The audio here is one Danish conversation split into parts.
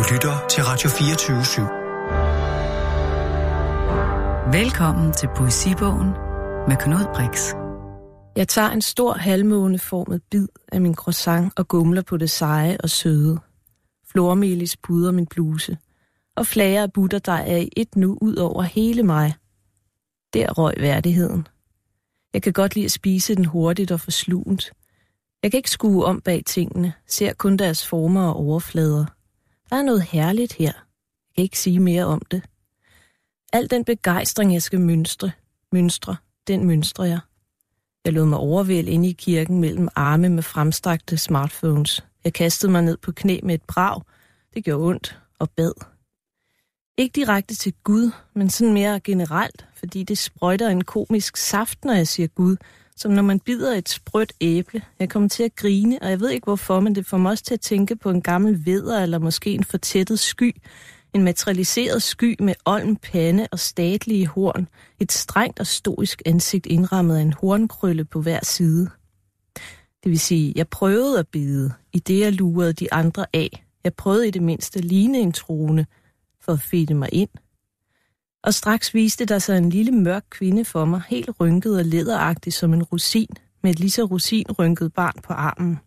Du lytter til Radio 24 /7. Velkommen til Poesibogen med Knud Brix. Jeg tager en stor halvmåneformet bid af min croissant og gumler på det seje og søde. Flormelis puder min bluse, og flager af butter, der er i et nu ud over hele mig. Der røg værdigheden. Jeg kan godt lide at spise den hurtigt og forslugent. Jeg kan ikke skue om bag tingene, ser kun deres former og overflader. Der er noget herligt her. Jeg kan ikke sige mere om det. Al den begejstring, jeg skal mønstre, mønstre, den mønstrer jeg. Jeg lod mig overvælde ind i kirken mellem arme med fremstrakte smartphones. Jeg kastede mig ned på knæ med et brag. Det gjorde ondt og bad. Ikke direkte til Gud, men sådan mere generelt, fordi det sprøjter en komisk saft, når jeg siger Gud, som når man bider et sprødt æble. Jeg kommer til at grine, og jeg ved ikke hvorfor, men det får mig også til at tænke på en gammel veder, eller måske en fortættet sky. En materialiseret sky med olm pande og statlige horn. Et strengt og stoisk ansigt indrammet af en hornkrølle på hver side. Det vil sige, jeg prøvede at bide, i det jeg lurede de andre af. Jeg prøvede i det mindste at ligne en trone, for at fede mig ind. Og straks viste der sig en lille mørk kvinde for mig, helt rynket og læderagtig som en rosin, med et lige så rosinrynket barn på armen.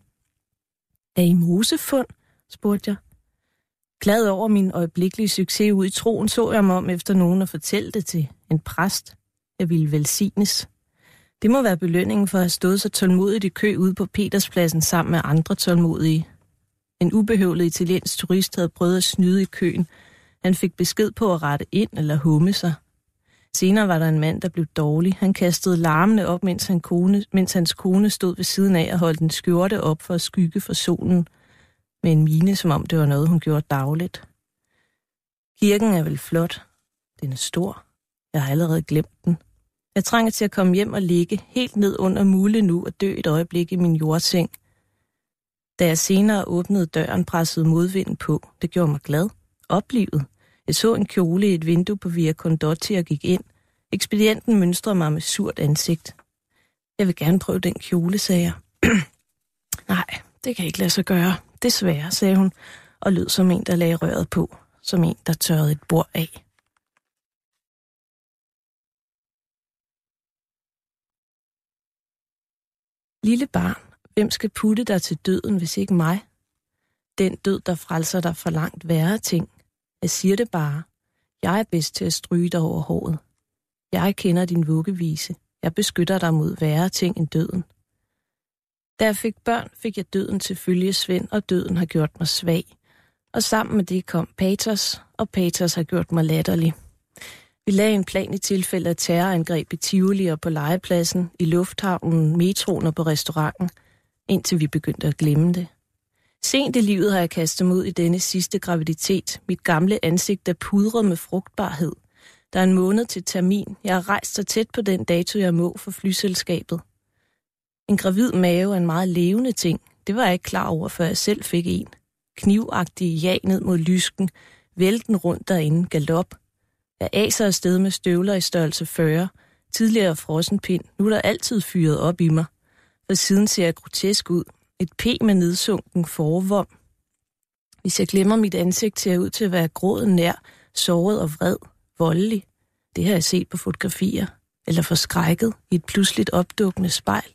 Er I mosefund? spurgte jeg. Glad over min øjeblikkelige succes ud i troen, så jeg mig om efter nogen at fortælle det til en præst. Jeg ville velsignes. Det må være belønningen for at have stået så tålmodigt i kø ude på Peterspladsen sammen med andre tålmodige. En ubehøvlet italiensk turist havde prøvet at snyde i køen. Han fik besked på at rette ind eller humme sig. Senere var der en mand, der blev dårlig. Han kastede larmene op, mens, han kone, mens hans kone stod ved siden af og holdt en skjorte op for at skygge for solen med en mine, som om det var noget, hun gjorde dagligt. Kirken er vel flot. Den er stor. Jeg har allerede glemt den. Jeg trænger til at komme hjem og ligge helt ned under mule nu og dø et øjeblik i min jordseng. Da jeg senere åbnede døren, pressede modvinden på. Det gjorde mig glad. Oplivet. Jeg så en kjole i et vindue på Via Condotti og gik ind. Ekspedienten mønstrede mig med surt ansigt. Jeg vil gerne prøve den kjole, sagde jeg. Nej, det kan ikke lade sig gøre. Desværre, sagde hun, og lød som en, der lagde røret på, som en, der tørrede et bord af. Lille barn, hvem skal putte dig til døden, hvis ikke mig? Den død, der frelser dig for langt værre ting. Jeg siger det bare. Jeg er bedst til at stryge dig over håret. Jeg kender din vuggevise. Jeg beskytter dig mod værre ting end døden. Da jeg fik børn, fik jeg døden til følgesvend, og døden har gjort mig svag. Og sammen med det kom Paters, og Paters har gjort mig latterlig. Vi lagde en plan i tilfælde af terrorangreb i Tivoli og på legepladsen, i lufthavnen, metroen og på restauranten, indtil vi begyndte at glemme det. Sent i livet har jeg kastet mig ud i denne sidste graviditet. Mit gamle ansigt er pudret med frugtbarhed. Der er en måned til termin. Jeg har rejst så tæt på den dato, jeg må for flyselskabet. En gravid mave er en meget levende ting. Det var jeg ikke klar over, før jeg selv fik en. Knivagtig ja ned mod lysken, vælten rundt derinde, galop. Jeg aser afsted med støvler i størrelse 40, tidligere frossenpind. Nu er der altid fyret op i mig. For siden ser jeg grotesk ud. Et P med nedsunken forvom. Hvis jeg glemmer mit ansigt, ser jeg ud til at være gråden nær, såret og vred, voldelig. Det har jeg set på fotografier. Eller forskrækket i et pludseligt opdukkende spejl.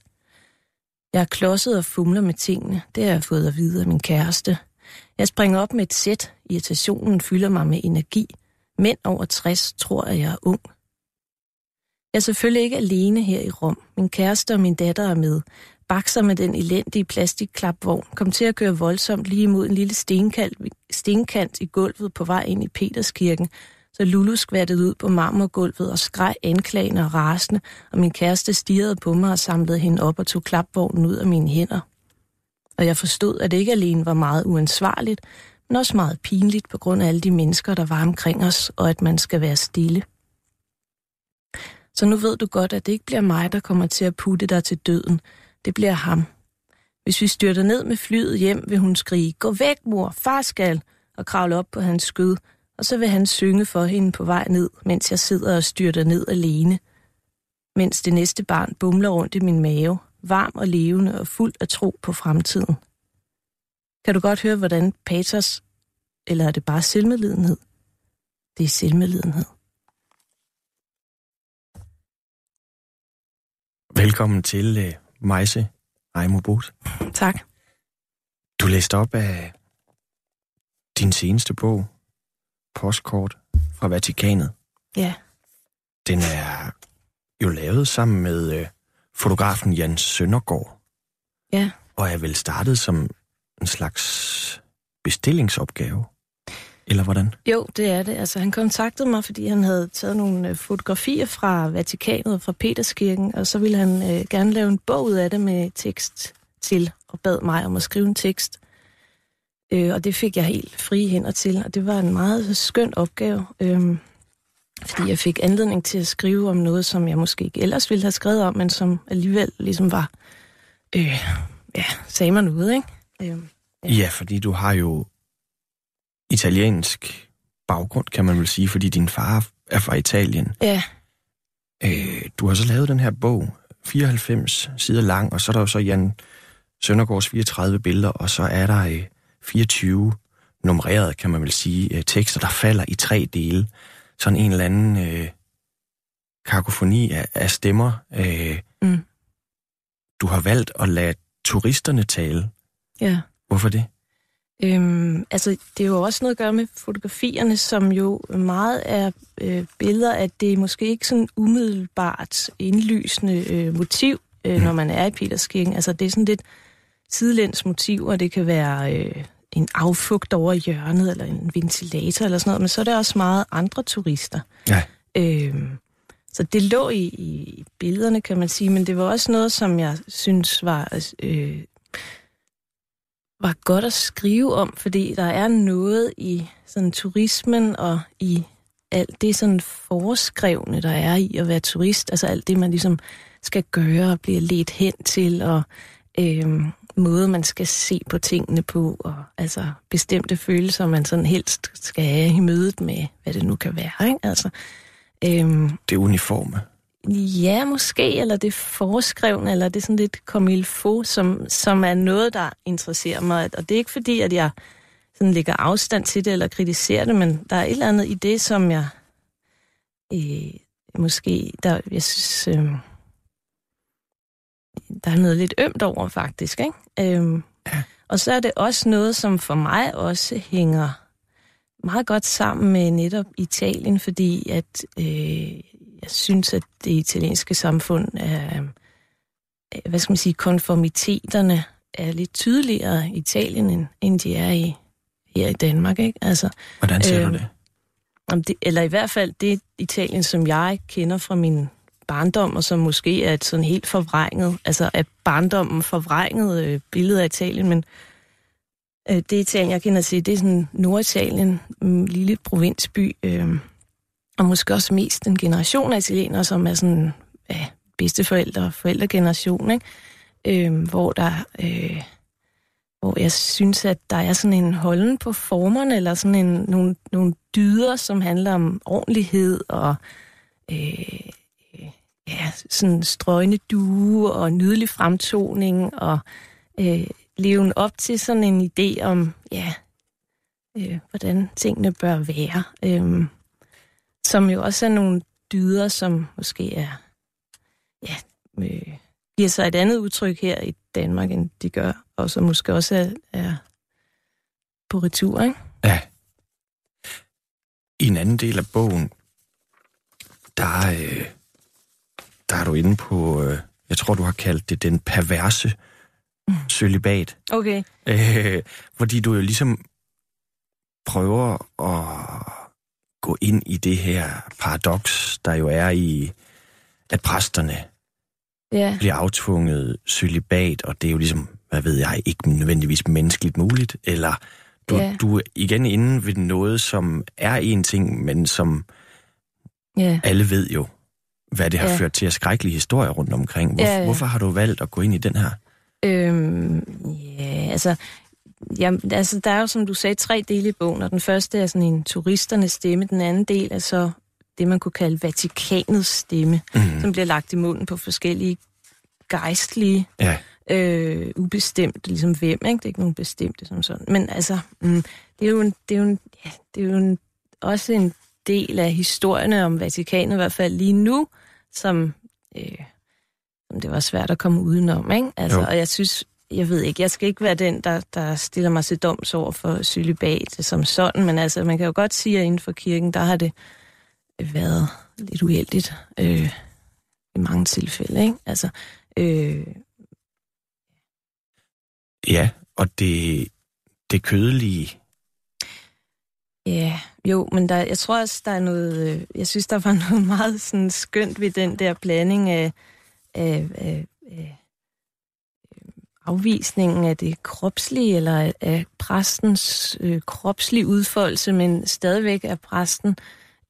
Jeg er klodset og fumler med tingene. Det har jeg fået at vide af min kæreste. Jeg springer op med et sæt. Irritationen fylder mig med energi. Mænd over 60 tror, at jeg er ung. Jeg er selvfølgelig ikke alene her i Rom. Min kæreste og min datter er med. Bakser med den elendige plastikklapvogn kom til at køre voldsomt lige imod en lille stenkant, stenkant i gulvet på vej ind i Peterskirken, så Lulu skvattede ud på marmorgulvet og skreg anklagende og rasende, og min kæreste stirrede på mig og samlede hende op og tog klapvognen ud af mine hænder. Og jeg forstod, at det ikke alene var meget uansvarligt, men også meget pinligt på grund af alle de mennesker, der var omkring os, og at man skal være stille. Så nu ved du godt, at det ikke bliver mig, der kommer til at putte dig til døden. Det bliver ham. Hvis vi styrter ned med flyet hjem, vil hun skrige, gå væk mor, far skal, og kravle op på hans skød, og så vil han synge for hende på vej ned, mens jeg sidder og styrter ned alene. Mens det næste barn bumler rundt i min mave, varm og levende og fuld af tro på fremtiden. Kan du godt høre, hvordan Paters Eller er det bare selvmedlidenhed? Det er selvmedlidenhed. Velkommen til øh, Majse Ejmobot. Tak. Du læste op af din seneste bog, Postkort fra Vatikanet. Ja. Den er jo lavet sammen med uh, fotografen Jens Søndergaard, Ja. og er vel startet som en slags bestillingsopgave. Eller hvordan? Jo, det er det. Altså, han kontaktede mig, fordi han havde taget nogle øh, fotografier fra Vatikanet og fra Peterskirken, og så ville han øh, gerne lave en bog ud af det med tekst til, og bad mig om at skrive en tekst. Øh, og det fik jeg helt frie hænder til, og det var en meget skøn opgave, øh, fordi jeg fik anledning til at skrive om noget, som jeg måske ikke ellers ville have skrevet om, men som alligevel ligesom var, øh, ja, sagde mig noget, ikke? Øh, Ja. ja, fordi du har jo italiensk baggrund, kan man vel sige, fordi din far er fra Italien. ja, Øh, du har så lavet den her bog, 94 sider lang, og så er der jo så Jan Søndergaards 34 billeder, og så er der øh, 24 nummererede, kan man vel sige, øh, tekster, der falder i tre dele. Sådan en eller anden øh, kakofoni af, af stemmer. Øh, Mm. Du har valgt at lade turisterne tale. ja. Hvorfor det? Øhm, altså, det er jo også noget at gøre med fotografierne, som jo meget er øh, billeder af det måske ikke sådan umiddelbart indlysende øh, motiv, øh, Mm. når man er i Peterskirken. Altså, det er sådan lidt sidelæns motiv, og det kan være øh, en affugt over hjørnet, eller en ventilator, eller sådan noget, men så er det også meget andre turister. Ja. Øhm, så det lå i, i billederne, kan man sige, men det var også noget, som jeg synes var, øh, var godt at skrive om, fordi der er noget i sådan turismen og i alt det sådan foreskrevne, der er i at være turist, altså alt det, man ligesom skal gøre og bliver ledt hen til, og øh, måde, man skal se på tingene på, og altså bestemte følelser, man sådan helst skal have i mødet med, hvad det nu kan være, ikke? Altså, øh, Det uniforme. Ja, måske, eller det foreskrevne, eller det er sådan lidt comme faut, som, som er noget, der interesserer mig. Og det er ikke fordi, at jeg sådan lægger afstand til det, eller kritiserer det, men der er et eller andet i det, som jeg øh, måske, der, jeg synes, øh, der er noget lidt ømt over, faktisk. Ikke? Øh, og så er det også noget, som for mig også hænger meget godt sammen med netop Italien, fordi at øh, jeg synes, at det italienske samfund er, øh, hvad skal man sige, konformiteterne er lidt tydeligere i Italien, end, de er i, her i Danmark, ikke? Altså, Hvordan ser Øhm, du det? om det, eller i hvert fald det Italien, som jeg kender fra min barndom, og som måske er et sådan helt forvrænget, altså er barndommen forvrænget øh, billede af Italien, men øh, det Italien, jeg kender til, det er sådan Norditalien, en lille provinsby, øh, og måske også mest en generation af italienere, som er sådan ja, bedsteforældre og forældregeneration, ikke? Øh, hvor der... Øh, hvor jeg synes, at der er sådan en holden på formerne, eller sådan en, nogle, nogle dyder, som handler om ordentlighed og øh, øh ja, sådan strøgne due og nydelig fremtoning og øh, leven op til sådan en idé om, ja, øh, hvordan tingene bør være. Øh, som jo også er nogle dyder, som måske er, ja, øh, giver sig et andet udtryk her i Danmark, end de gør, og som måske også er, er på retur, ikke? Ja. I en anden del af bogen, der, øh, der er du inde på, øh, jeg tror, du har kaldt det den perverse sølibat. Okay. Øh, fordi du jo ligesom prøver at gå ind i det her paradoks, der jo er i, at præsterne Ja, bliver aftvunget sølibat, og det er jo ligesom, hvad ved jeg, ikke nødvendigvis menneskeligt muligt, eller du, Ja. du er igen inde ved noget, som er en ting, men som ja. alle ved jo, hvad det har Ja. ført til af skrækkelige historier rundt omkring. Hvor, Ja, ja. Hvorfor har du valgt at gå ind i den her? Øhm, ja, altså, ja, altså, der er jo, som du sagde, tre dele i bogen, og den første er sådan en turisternes stemme, den anden del er så det, man kunne kalde Vatikanets stemme, Mm. som bliver lagt i munden på forskellige gejstlige, Ja, øh, ubestemt, ligesom hvem, ikke? Det er ikke nogen bestemte som sådan. Men altså, mm, det er jo, en, det er jo, en, ja, det er jo en, også en del af historierne om Vatikanet, i hvert fald lige nu, som, øh, det var svært at komme udenom, ikke? Altså, og jeg synes, jeg ved ikke, jeg skal ikke være den, der, der stiller mig til doms over for celibat som sådan, men altså, man kan jo godt sige, at inden for kirken, der har det været lidt uheldigt øh, i mange tilfælde, ikke? Altså, øh, Ja, og det, det kødelige. Ja, jo, men der, jeg tror også, der er noget... Øh, jeg synes, der var noget meget sådan skønt ved den der blanding af, af, af, af afvisningen af det kropslige, eller af præstens øh, kropslige udfoldelse, men stadigvæk er præsten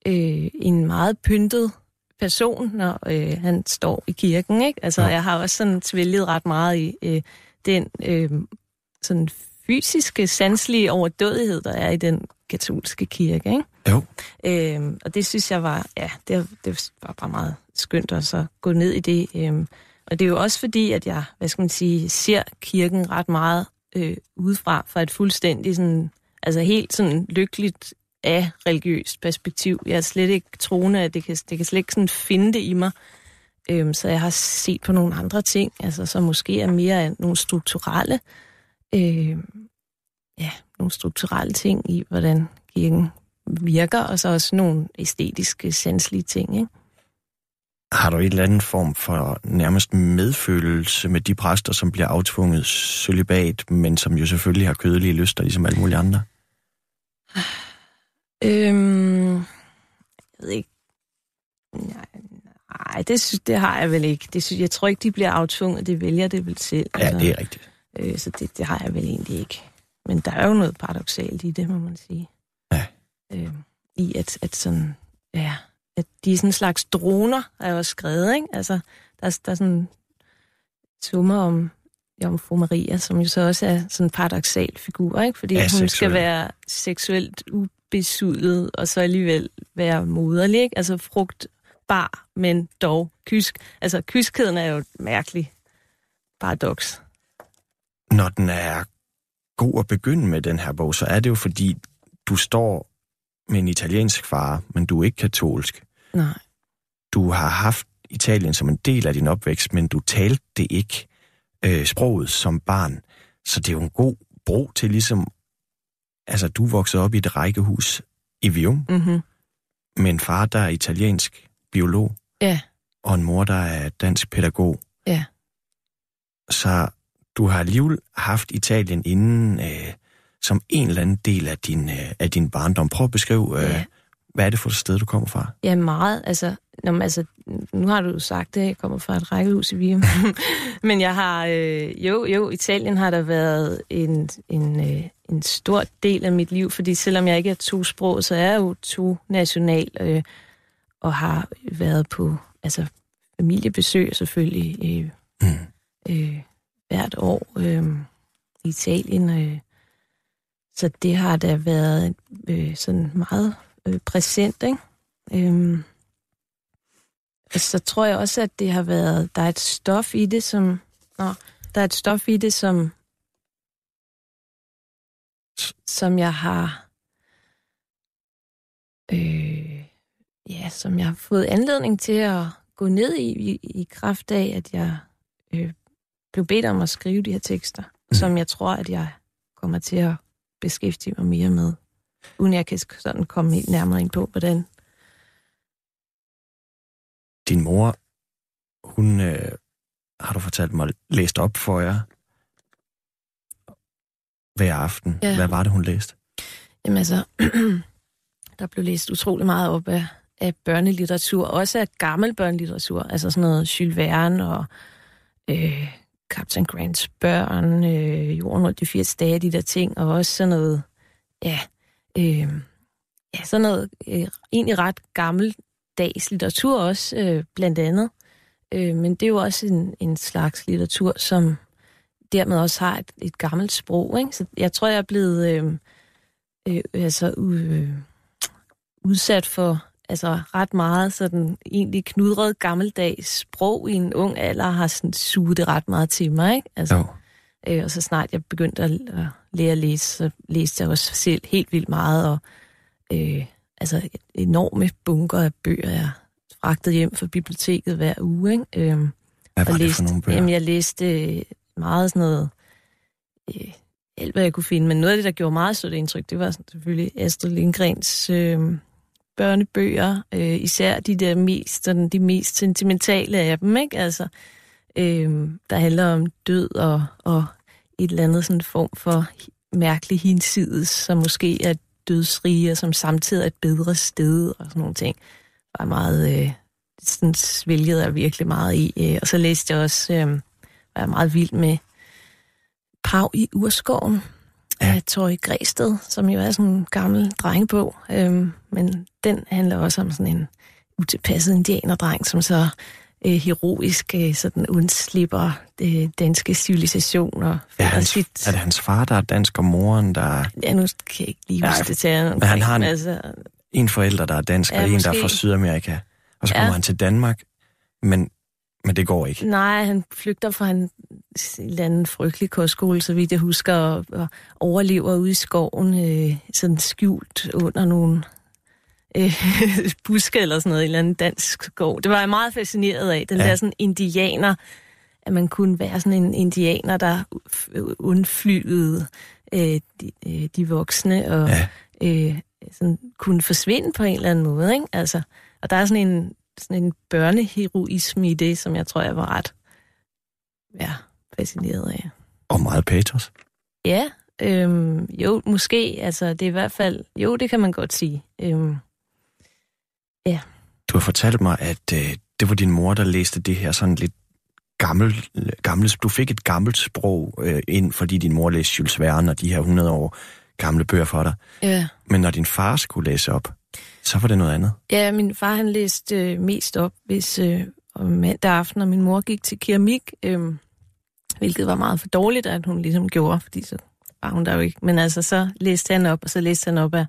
øh, en meget pyntet person, når øh, han står i kirken. Ikke? Altså, ja. jeg har også sådan svælget ret meget i øh, den øh, sådan fysiske, sanselige overdødighed, der er i den katolske kirke. Ikke? Jo. Øh, og det synes jeg var, ja, det, det var bare meget skønt at så gå ned i det. Øh, og det er jo også fordi, at jeg, hvad skal man sige, ser kirken ret meget øh, udefra, fra et fuldstændig sådan, altså helt sådan lykkeligt af religiøst perspektiv. Jeg er slet ikke troende, at det kan, det kan slet ikke sådan finde det i mig. Øhm, så jeg har set på nogle andre ting, altså som måske er mere nogle strukturelle, øh, ja, nogle strukturelle ting i, hvordan kirken virker, og så også nogle æstetiske, sanselige ting, ikke? Har du et eller andet form for nærmest medfølelse med de præster, som bliver aftvunget celibat, men som jo selvfølgelig har kødelige lyster, ligesom alle mulige andre? Øhm, jeg ved ikke. Nej, det, synes, det har jeg vel ikke. Det synes, jeg tror ikke, de bliver aftvunget. Det vælger det vel selv. Ja, altså. det er rigtigt. Øh, så det, det har jeg vel egentlig ikke. Men der er jo noget paradoxalt i det, må man sige. Ja. Øh, I at, at sådan, ja, at de er sådan en slags droner, er jo skrevet, ikke? Altså, der, der er sådan summer om Jomfru Maria, som jo så også er sådan en paradoxal figur, ikke? Fordi ja, hun skal være seksuelt ubesudlet, og så alligevel være moderlig, ikke? Altså frugtbar, men dog kysk. Altså kyskheden er jo et mærkeligt paradoks. Når den er god at begynde med den her bog, så er det jo fordi, du står med en italiensk far, men du er ikke katolsk. Nej. Du har haft Italien som en del af din opvækst, men du talte det ikke øh, sproget som barn. Så det er jo en god bro til ligesom... Altså, du voksede op i et rækkehus i Vium, mm-hmm. med en far, der er italiensk biolog, ja. og en mor, der er dansk pædagog. Ja. Så du har alligevel haft Italien inden øh, som en eller anden del af din, øh, af din barndom. Prøv at beskrive, øh, ja. Hvad er det for et sted, du kommer fra? Ja, meget. Altså, når man, altså, nu har du sagt det, jeg kommer fra et rækkehus i Vium. Men jeg har, øh, jo, jo, Italien har der været en, en, øh, en stor del af mit liv, fordi selvom jeg ikke er to sprog, så er jeg jo to national, øh, og har været på altså, familiebesøg selvfølgelig øh, mm. øh, hvert år øh, i Italien. Øh, så det har da været øh, sådan meget øh, præsent, ikke? Øh, og så tror jeg også, at det har været, der er et stof i det, som, nå, der er et stof i det, som, som jeg har, øh, ja, som jeg har fået anledning til at gå ned i, i, i kraft af, at jeg øh, blev bedt om at skrive de her tekster, mm. som jeg tror, at jeg kommer til at beskæftige mig mere med, uden jeg kan sådan komme helt nærmere ind på, hvordan din mor, hun øh, har du fortalt mig, læst op for jer hver aften. Ja. Hvad var det, hun læste? Jamen altså, der blev læst utrolig meget op af, af børnelitteratur, også af gammel børnelitteratur, altså sådan noget Jules Verne og øh, Captain Grants børn, øh, Jorden rundt de 80 dage, de der ting, og også sådan noget, ja, øh, ja sådan noget øh, egentlig ret gammel dags litteratur også, øh, blandt andet. Øh, men det er jo også en, en slags litteratur, som dermed også har et, et gammelt sprog. Ikke? Så jeg tror, jeg er blevet øh, øh, altså, øh, udsat for altså ret meget sådan egentlig knudret gammeldags sprog i en ung alder, har sådan suget det ret meget til mig, ikke? Altså, Jo. øh, og så snart jeg begyndte at, at lære at læse, så læste jeg også selv helt vildt meget, og øh, altså enorme bunker af bøger, jeg fragtede hjem fra biblioteket hver uge, ikke? Øh, Hvad var og det læste, for nogle bøger? Jamen, jeg læste øh, meget sådan noget, øh, alt hvad jeg kunne finde, men noget af det, der gjorde meget stort indtryk, det var selvfølgelig Astrid Lindgrens øh, børnebøger, øh, især de der mest, sådan, de mest sentimentale af dem, ikke? Altså, øh, der handler om død og, og et eller andet sådan form for mærkelig hinsides, som måske er dødsrige, og som samtidig er et bedre sted, og sådan nogle ting. Der er meget, øh, sådan svælgede jeg virkelig meget i. Øh, og så læste jeg også, øh, var jeg meget vild med Pav i Urskoven Ja. af Torge Græsted, som jo er sådan en gammel drengebog. Øh, men den handler også om sådan en utilpasset indianerdreng, som så øh, heroisk øh, sådan undslipper det danske civilisation og Er, finder hans, sit... er det hans far, der er dansk, og moren, der er Ja, nu kan jeg ikke lige huske det til. men han har en- altså, en forælder, der er dansk, Ja, og en, der er måske. fra Sydamerika. Og så Ja. kommer han til Danmark, men, men det går ikke. Nej, han flygter fra en eller anden frygtelig kostskole, så vidt jeg husker, og, og overlever ude i skoven, øh, sådan skjult under nogle øh, buske eller sådan noget, i en eller anden dansk skov. Det var jeg meget fascineret af, den Ja. der sådan indianer, at man kunne være sådan en indianer, der undflyede øh, de, øh, de voksne, og Ja. øh, sådan kunne forsvinde på en eller anden måde. Ikke? Altså, og der er sådan en, sådan en børneheroisme i det, som jeg tror, jeg var ret ja, fascineret af. Og meget patos. Ja, øhm, jo, måske. Altså, det er i hvert fald... Jo, det kan man godt sige. Øhm, Du har fortalt mig, at øh, det var din mor, der læste det her sådan lidt gammelt, gammelt du fik et gammelt sprog øh, ind, fordi din mor læste Jules Verne og de her 100 år gamle bøger for dig. ja. Men når din far skulle læse op, så var det noget andet. ja, min far han læste øh, mest op, hvis øh, om mandag aften, og min mor gik til keramik, øh, hvilket var meget for dårligt, at hun ligesom gjorde, fordi så var hun der jo ikke. Men altså, så læste han op, og så læste han op af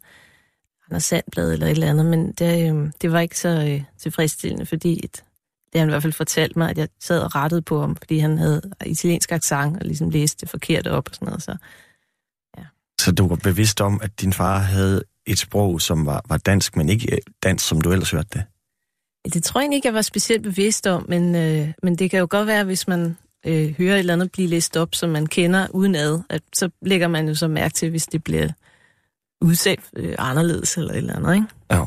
Anders Sandblad eller et eller andet, men det, øh, det var ikke så øh, tilfredsstillende, fordi et, det han i hvert fald fortalt mig, at jeg sad og rettede på ham, fordi han havde italiensk accent og ligesom læste det forkert op og sådan noget. Så Så du var bevidst om, at din far havde et sprog, som var, var dansk, men ikke øh, dansk, som du ellers hørte det. det tror jeg ikke, jeg var specielt bevidst om, men, øh, men det kan jo godt være, hvis man øh, hører et eller andet blive læst op, som man kender uden ad, at så lægger man jo så mærke til, hvis det bliver udsat øh, anderledes eller et eller andet, ikke? Ja.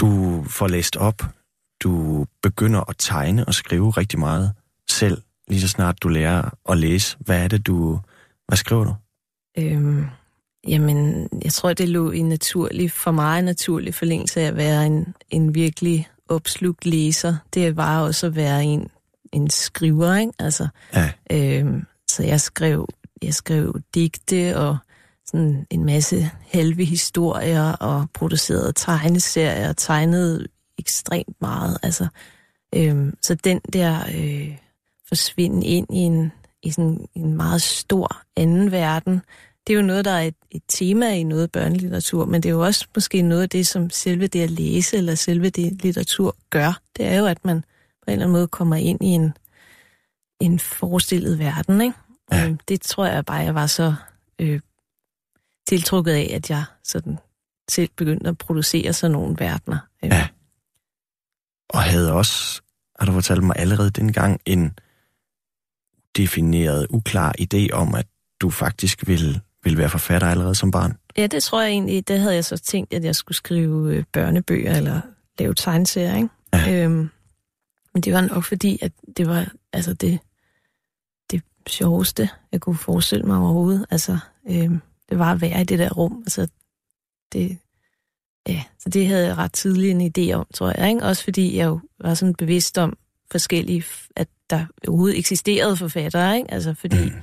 Du får læst op, du begynder at tegne og skrive rigtig meget selv, lige så snart du lærer at læse. Hvad er det, du... Hvad skriver du? Øhm, jamen, jeg tror, det lå i naturlig, for mig en naturlig forlængelse af at være en, en virkelig opslugt læser. Det var også at være en, en skriver, ikke? Altså, Ja, øhm, så jeg skrev, jeg skrev digte og sådan en masse halve historier og producerede tegneserier og tegnede ekstremt meget. Altså, øhm, så den der øh, forsvinden ind i en, i sådan en meget stor anden verden, det er jo noget, der er et, et tema i noget børnelitteratur, men det er jo også måske noget af det, som selve det at læse eller selve det litteratur gør. Det er jo, at man på en eller anden måde kommer ind i en, en forestillet verden, ikke? Ja. Øhm, det tror jeg bare, jeg var så øh, tiltrukket af, at jeg sådan selv begyndte at producere sådan nogle verdener. Øhm, Ja. og havde også, har du fortalt mig allerede dengang, en defineret, uklar idé om, at du faktisk ville, ville være forfatter allerede som barn. Ja, det tror jeg egentlig, det havde jeg så tænkt, at jeg skulle skrive øh, børnebøger eller lave tegneserier, ikke? Ja. Øhm, men det var nok fordi, at det var altså det, det sjoveste, jeg kunne forestille mig overhovedet. Altså, øhm, det var at være i det der rum. Altså, det, ja, så det havde jeg ret tidligt en idé om, tror jeg. Ikke? Også fordi jeg jo var sådan bevidst om forskellige, at der overhovedet eksisterede forfattere. Ikke? Altså, fordi Mm.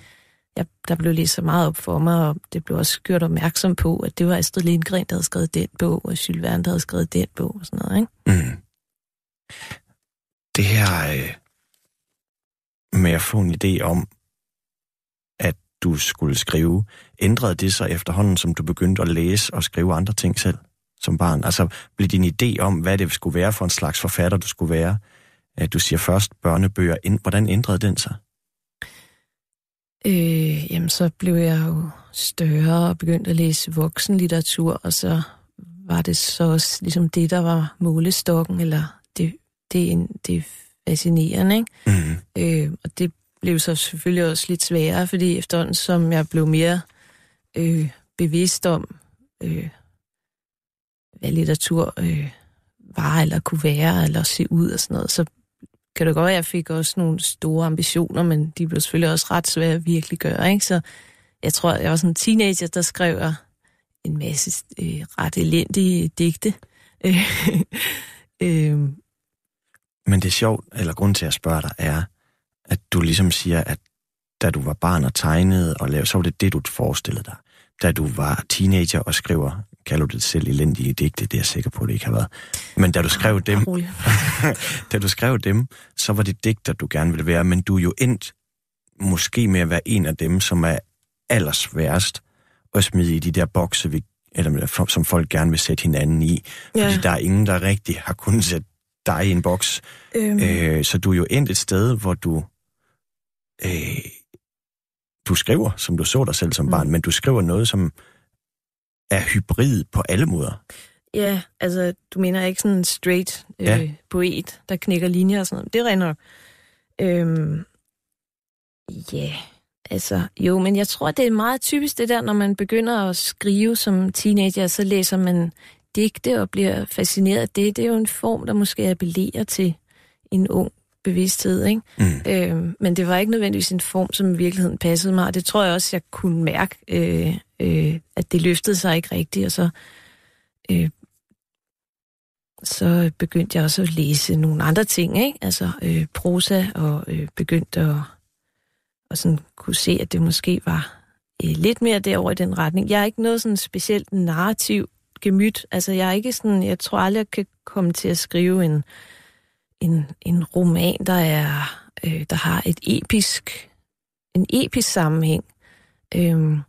jeg, der blev læst så meget op for mig, og det blev også gjort opmærksom på, at det var Astrid Lindgren, der havde skrevet den bog, og Jules Verne, der havde skrevet den bog, og sådan noget, ikke? Mm. Det her øh, med at få en idé om, at du skulle skrive, ændrede det sig efterhånden, som du begyndte at læse og skrive andre ting selv? som barn? Altså, blev din idé om, hvad det skulle være for en slags forfatter, du skulle være? Du siger først børnebøger. Hvordan ændrede den sig? Øh, jamen, så blev jeg jo større og begyndte at læse voksenlitteratur, og så var det så også ligesom det, der var målestokken, eller det, det, det er fascinerende, ikke? Mm. Øh, og det blev så selvfølgelig også lidt sværere, fordi efterhånden som jeg blev mere øh, bevidst om, øh, hvad litteratur øh, var, eller kunne være, eller se ud og sådan noget, så kan det godt være, at jeg fik også nogle store ambitioner, men de blev selvfølgelig også ret svære at virkelig gøre, ikke? Så jeg tror, jeg var sådan en teenager, der skrev en masse øh, ret elendige digte. øh, men det er sjovt, eller grund til at spørge dig, er, at du ligesom siger, at da du var barn og tegnede og lavede, så var det det, du forestillede dig. Da du var teenager og skriver, kalder du det selv elendige digte, det er jeg sikker på, det ikke har været. Men da du skrev dem, da du skrev dem, så var det digter, du gerne ville være, men du er jo endt måske med at være en af dem, som er allersværest at smide i de der bokse, vi, eller, som folk gerne vil sætte hinanden i. Ja. Fordi der er ingen, der rigtig har kunnet sætte dig i en boks. Øhm. Øh, så du er jo endt et sted, hvor du... Øh, du skriver, som du så dig selv som mm. barn, men du skriver noget, som er hybrid på alle måder. Ja, altså, du mener ikke sådan en straight øh, ja. poet, der knækker linjer og sådan noget. Det er rent nok. Øhm, ja, yeah. altså, jo, men jeg tror, det er meget typisk det der, når man begynder at skrive som teenager, så læser man digte og bliver fascineret af det. Det er jo en form, der måske appellerer til en ung bevidsthed, ikke? Mm. Øhm, men det var ikke nødvendigvis en form, som i virkeligheden passede mig, og det tror jeg også, jeg kunne mærke, øh, øh, at det løftede sig ikke rigtigt, og så, øh, så begyndte jeg også at læse nogle andre ting, ikke? Altså øh, prosa, og øh, begyndte at og sådan kunne se, at det måske var øh, lidt mere derover i den retning. Jeg er ikke noget sådan specielt narrativ gemyt. Altså, jeg er ikke sådan, jeg tror aldrig, jeg kan komme til at skrive en, en, en roman, der er, øh, der har et episk, en episk sammenhæng. Øhm,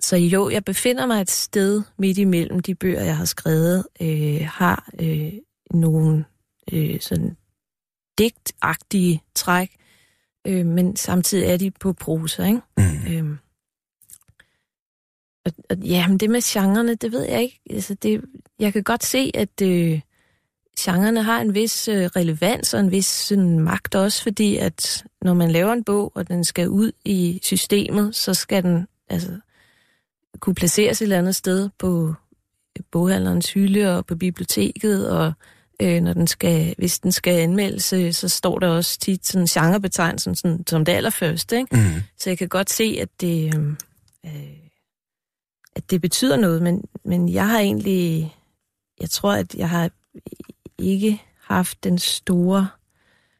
så jo, jeg befinder mig et sted midt imellem de bøger, jeg har skrevet, øh, har øh, nogle øh, sådan digtagtige træk, øh, men samtidig er de på prosa, ikke? Mm. Øhm, og, og, ja, men det med genrerne, det ved jeg ikke. Altså, det, jeg kan godt se, at øh, genrerne har en vis øh, relevans og en vis sådan, magt også, fordi at når man laver en bog, og den skal ud i systemet, så skal den altså, kunne placeres et eller andet sted på boghandlerens hylde og på biblioteket, og øh, når den skal, hvis den skal anmeldes, så står der også tit sådan genrebetegnelsen sådan, som det allerførste. Ikke? Mm. Så jeg kan godt se, at det... Øh, øh at det betyder noget, men, men jeg har egentlig, jeg tror, at jeg har ikke haft den store,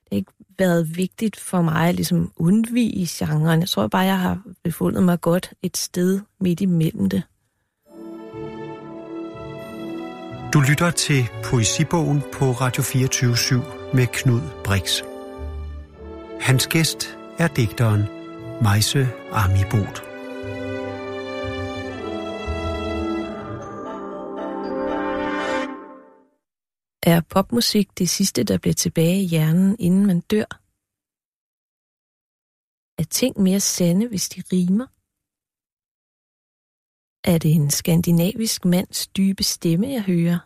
det har ikke været vigtigt for mig at ligesom undvige genren. Jeg tror bare, jeg har befundet mig godt et sted midt imellem det. Du lytter til Poesibogen på Radio 24 med Knud Brix. Hans gæst er digteren Meise Amibot. Er popmusik det sidste, der bliver tilbage i hjernen, inden man dør? Er ting mere sande, hvis de rimer? Er det en skandinavisk mands dybe stemme, jeg hører?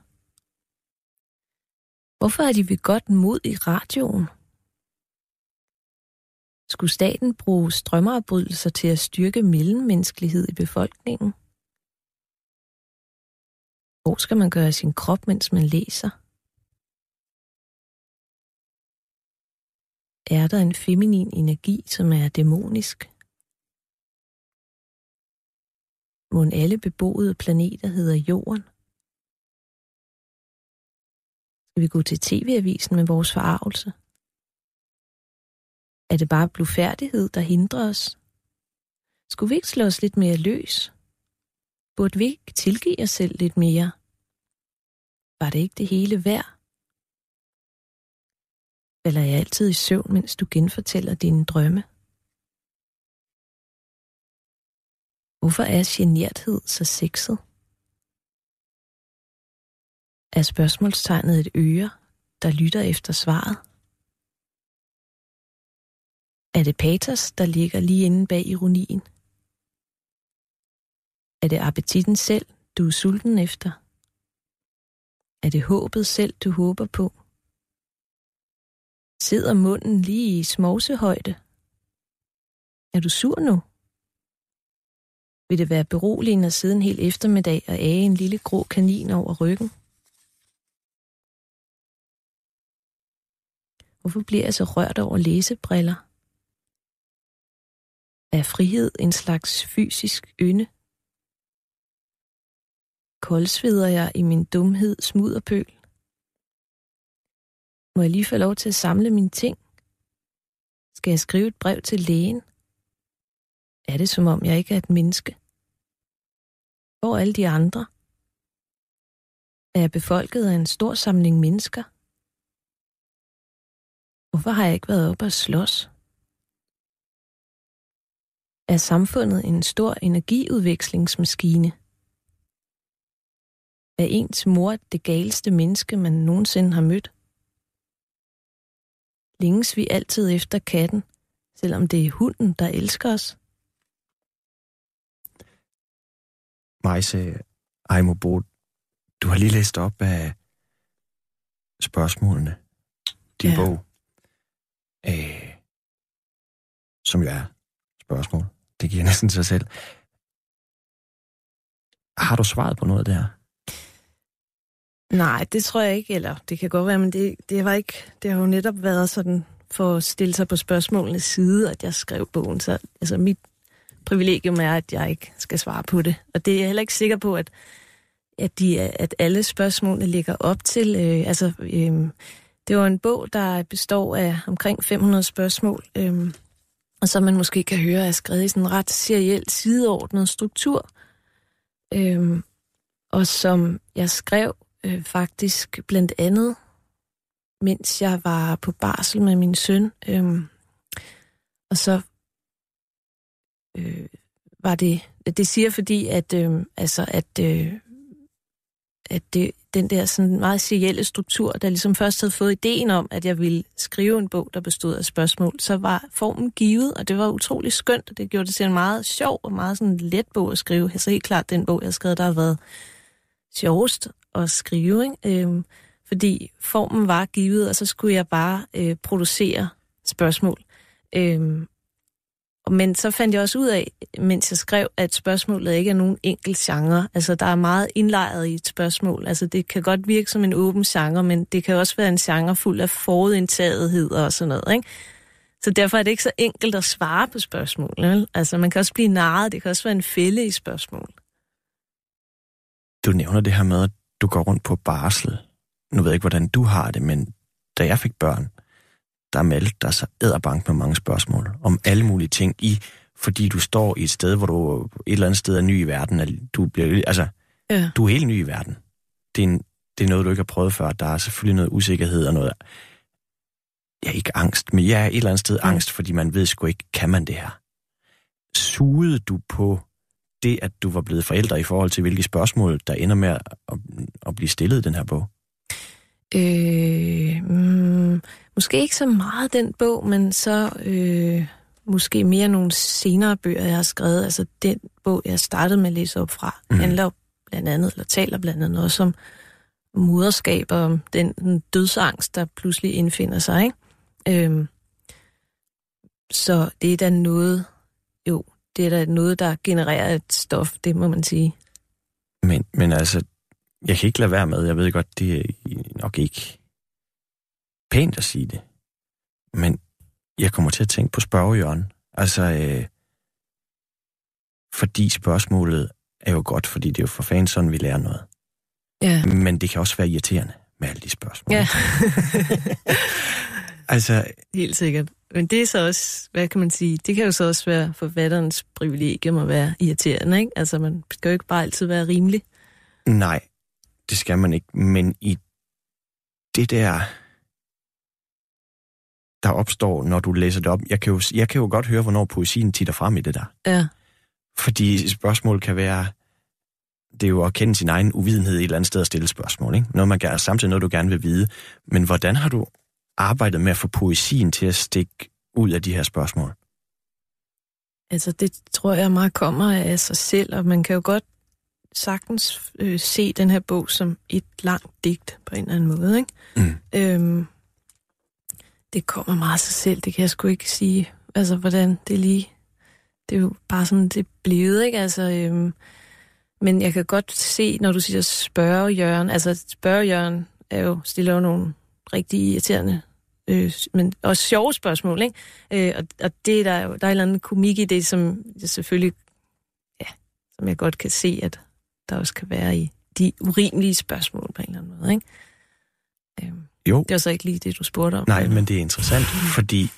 Hvorfor er de ved godt mod i radioen? Skulle staten bruge strømmeafbrydelser til at styrke mellemmenneskelighed i befolkningen? Hvor skal man gøre sin krop, mens man læser? Er der en feminin energi, som er dæmonisk? Må alle beboede planeter hedder Jorden? Skal vi gå til TV-avisen med vores forarvelse? Er det bare blufærdighed, der hindrer os? Skulle vi ikke slå os lidt mere løs? Burde vi ikke tilgive os selv lidt mere? Var det ikke det hele værd? Falder er jeg altid i søvn, mens du genfortæller dine drømme? Hvorfor er generthed så sexet? Er spørgsmålstegnet et øre, der lytter efter svaret? Er det patos, der ligger lige inde bag ironien? Er det appetitten selv, du er sulten efter? Er det håbet selv, du håber på? Sidder munden lige i smovsehøjde? Er du sur nu? Vil det være beroligende at sidde en hel eftermiddag og age en lille grå kanin over ryggen? Hvorfor bliver jeg så rørt over læsebriller? Er frihed en slags fysisk ynde? Koldsveder jeg i min dumhed smudderpøl? Må jeg lige få lov til at samle mine ting? Skal jeg skrive et brev til lægen? Er det som om jeg ikke er et menneske? Hvor er alle de andre? Er jeg befolket af en stor samling mennesker? Hvorfor har jeg ikke været oppe og slås? Er samfundet en stor energiudvekslingsmaskine? Er ens mor det galeste menneske, man nogensinde har mødt? Længes vi altid efter katten, selvom det er hunden, der elsker os? Majse Ejmobo, du har lige læst op af spørgsmålene. Din ja. bog. Øh, som jo er spørgsmål. Det giver næsten sig selv. Har du svaret på noget her? Nej, det tror jeg ikke, eller det kan godt være, men det, det, var ikke, det har jo netop været sådan for at stille sig på spørgsmålenes side, at jeg skrev bogen. Så altså, mit privilegium er, at jeg ikke skal svare på det. Og det er jeg heller ikke sikker på, at, at, de, at alle spørgsmålene ligger op til. Øh, altså, øh, det var en bog, der består af omkring 500 spørgsmål, øh, og så man måske kan høre, er skrevet i sådan en ret seriel, sideordnet struktur. Øh, og som jeg skrev øh, faktisk blandt andet, mens jeg var på barsel med min søn. Øh, og så øh, var det, det siger fordi, at, øh, altså, at, øh, at det, den der sådan meget serielle struktur, der ligesom først havde fået ideen om, at jeg ville skrive en bog, der bestod af spørgsmål, så var formen givet, og det var utrolig skønt, og det gjorde det til en meget sjov og meget sådan let bog at skrive. Så helt klart den bog, jeg har skrevet, der har været sjovest at skrive, ikke? Øhm, fordi formen var givet, og så skulle jeg bare øh, producere spørgsmål. Øhm, men så fandt jeg også ud af, mens jeg skrev, at spørgsmålet ikke er nogen enkelt genre. Altså, der er meget indlejret i et spørgsmål. Altså, det kan godt virke som en åben genre, men det kan også være en genre fuld af forudindtagethed og sådan noget, ikke? Så derfor er det ikke så enkelt at svare på spørgsmål. Vel? Altså, man kan også blive narret. Det kan også være en fælde i spørgsmål. Du nævner det her med, at du går rundt på barsel. Nu ved jeg ikke, hvordan du har det, men da jeg fik børn, der meldte der sig æderbank med mange spørgsmål om alle mulige ting i, fordi du står i et sted, hvor du et eller andet sted er ny i verden. Du, bliver, altså, ja. du er helt ny i verden. Det er, en, det er noget, du ikke har prøvet før. Der er selvfølgelig noget usikkerhed og noget, ja, ikke angst, men ja, et eller andet sted ja. angst, fordi man ved sgu ikke, kan man det her? Sugede du på det, at du var blevet forældre i forhold til, hvilke spørgsmål, der ender med at, at, blive stillet i den her bog? Øh, mm, måske ikke så meget den bog, men så øh, måske mere nogle senere bøger, jeg har skrevet. Altså den bog, jeg startede med at læse op fra, mm. handler blandt andet, eller taler blandt andet også om moderskab og om den, den dødsangst, der pludselig indfinder sig. Ikke? Øh, så det er da noget, det er da noget, der genererer et stof, det må man sige. Men, men altså, jeg kan ikke lade være med, jeg ved godt, det er nok ikke pænt at sige det, men jeg kommer til at tænke på spørgejørnen. Altså, øh, fordi spørgsmålet er jo godt, fordi det er jo for fanden sådan, vi lærer noget. Ja. Men det kan også være irriterende med alle de spørgsmål. Ja. altså... Helt sikkert. Men det er så også, hvad kan man sige, det kan jo så også være forfatterens privilegium at være irriterende, ikke? Altså, man skal jo ikke bare altid være rimelig. Nej, det skal man ikke. Men i det der, der opstår, når du læser det op, jeg kan jo, jeg kan jo godt høre, hvornår poesien titter frem i det der. Ja. Fordi spørgsmålet kan være, det er jo at kende sin egen uvidenhed et eller andet sted at stille spørgsmål. Ikke? Noget, man gerne, samtidig noget, du gerne vil vide. Men hvordan har du arbejdet med at få poesien til at stikke ud af de her spørgsmål? Altså, det tror jeg meget kommer af sig selv, og man kan jo godt sagtens øh, se den her bog som et langt digt på en eller anden måde, ikke? Mm. Øhm, det kommer meget af sig selv, det kan jeg sgu ikke sige. Altså, hvordan det lige... Det er jo bare sådan, det er blevet, ikke? Altså, øhm, men jeg kan godt se, når du siger spørge Jørgen, altså spørge Jørgen er jo, stiller jo nogle rigtig irriterende, øh, men også sjove spørgsmål, ikke? Øh, og, og det der er der er en eller anden komik i det, som jeg selvfølgelig, ja, som jeg godt kan se, at der også kan være i de urimelige spørgsmål på en eller anden måde, ikke? Øhm, Jo, det var så ikke lige det, du spurgte om. nej, men det er interessant, fordi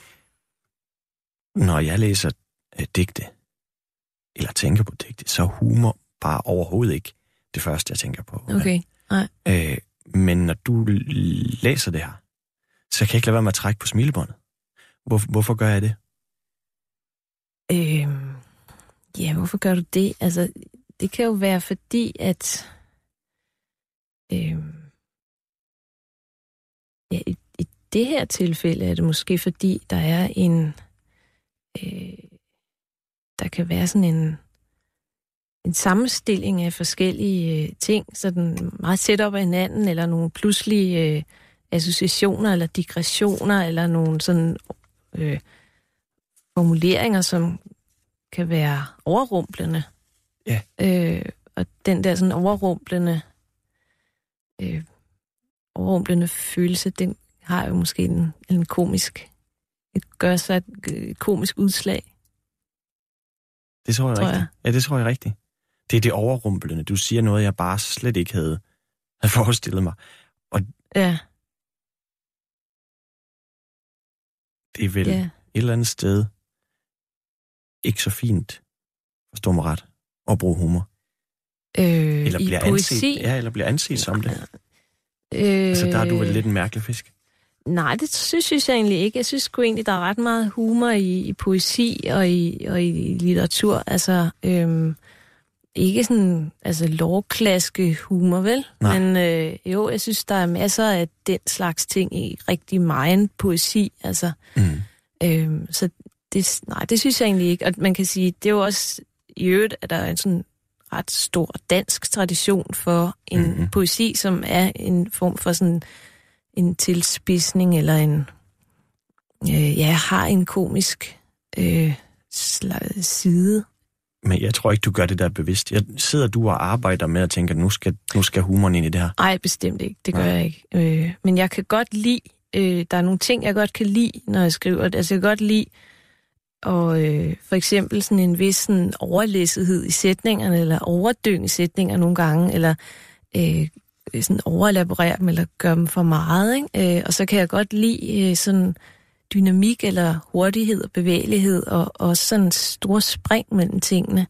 når jeg læser øh, digte, eller tænker på digte, så humor bare overhovedet ikke det første, jeg tænker på. Okay, nej. Øh, men når du læser det her, så kan jeg ikke lade være med at trække på smilebåndet. Hvor, hvorfor gør jeg det? Øhm, ja, hvorfor gør du det? Altså, det kan jo være fordi, at... Øhm, ja, i, i det her tilfælde er det måske fordi, der er en... Øh, der kan være sådan en, en sammenstilling af forskellige øh, ting, sådan meget tæt op ad hinanden, eller nogle pludselige øh, associationer, eller digressioner, eller nogle sådan... Øh, formuleringer, som kan være overrumplende. Ja. Øh, og den der sådan overrumplende, øh, overrumplende følelse, den har jo måske en, en komisk, et gør sig et, et komisk udslag. Det tror jeg Tror rigtigt. jeg. Ja, det tror jeg rigtigt. Det er det overrumplende. Du siger noget, jeg bare slet ikke havde, havde forestillet mig. Ja, Det er vel ja. et eller andet sted ikke så fint, forstå mig ret, at bruge humor. Øh, Eller I bliver, poesi, anset, ja, eller bliver anset som det. øh, Altså, der er du vel lidt en mærkelig fisk. Nej, det synes, synes jeg egentlig ikke. Jeg synes sgu egentlig, der er ret meget humor i, i poesi og i, og i litteratur. Altså, øhm, ikke sådan altså lovklaske humor, vel? Nej. Men øh, jo, jeg synes, der er masser af den slags ting i rigtig meget poesi. Altså, Mm. øhm, så det, nej, det synes jeg egentlig ikke. Og man kan sige, det er jo også i øvrigt, at der er en sådan ret stor dansk tradition for en Mhm. mm-hmm. poesi, som er en form for sådan en tilspidsning eller en øh, ja, har en komisk øh, side. Men jeg tror ikke, du gør det der bevidst. Jeg sidder du og arbejder med at tænke, at nu skal, nu skal humoren ind i det her. Nej, bestemt ikke. Det gør Nej. jeg ikke. Øh, men jeg kan godt lide, øh, der er nogle ting, jeg godt kan lide, når jeg skriver. Altså, jeg kan godt lide, og øh, for eksempel sådan en vis sådan overlæssighed i sætningerne, eller overdynge sætninger nogle gange, eller øh, sådan overelaborere dem, eller gøre dem for meget. Ikke? Øh, og så kan jeg godt lide øh, sådan dynamik, eller hurtighed og bevægelighed, og også sådan store spring mellem tingene.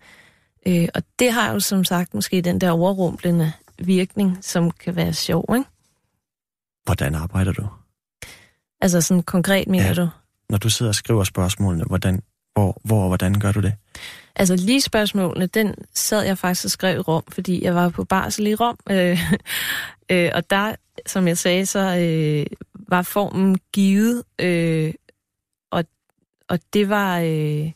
Øh, og det har jo som sagt måske den der overrumplende virkning, som kan være sjov, ikke? Hvordan arbejder du? Altså sådan konkret, mener Ja. du? Når du sidder og skriver spørgsmålene, hvordan, hvor, hvor og hvordan gør du det? Altså lige spørgsmålene, den sad jeg faktisk og skrev i Rom, fordi jeg var på barsel i Rom. Øh, øh, og der, som jeg sagde, så øh, var formen givet, øh, og, og det var øh,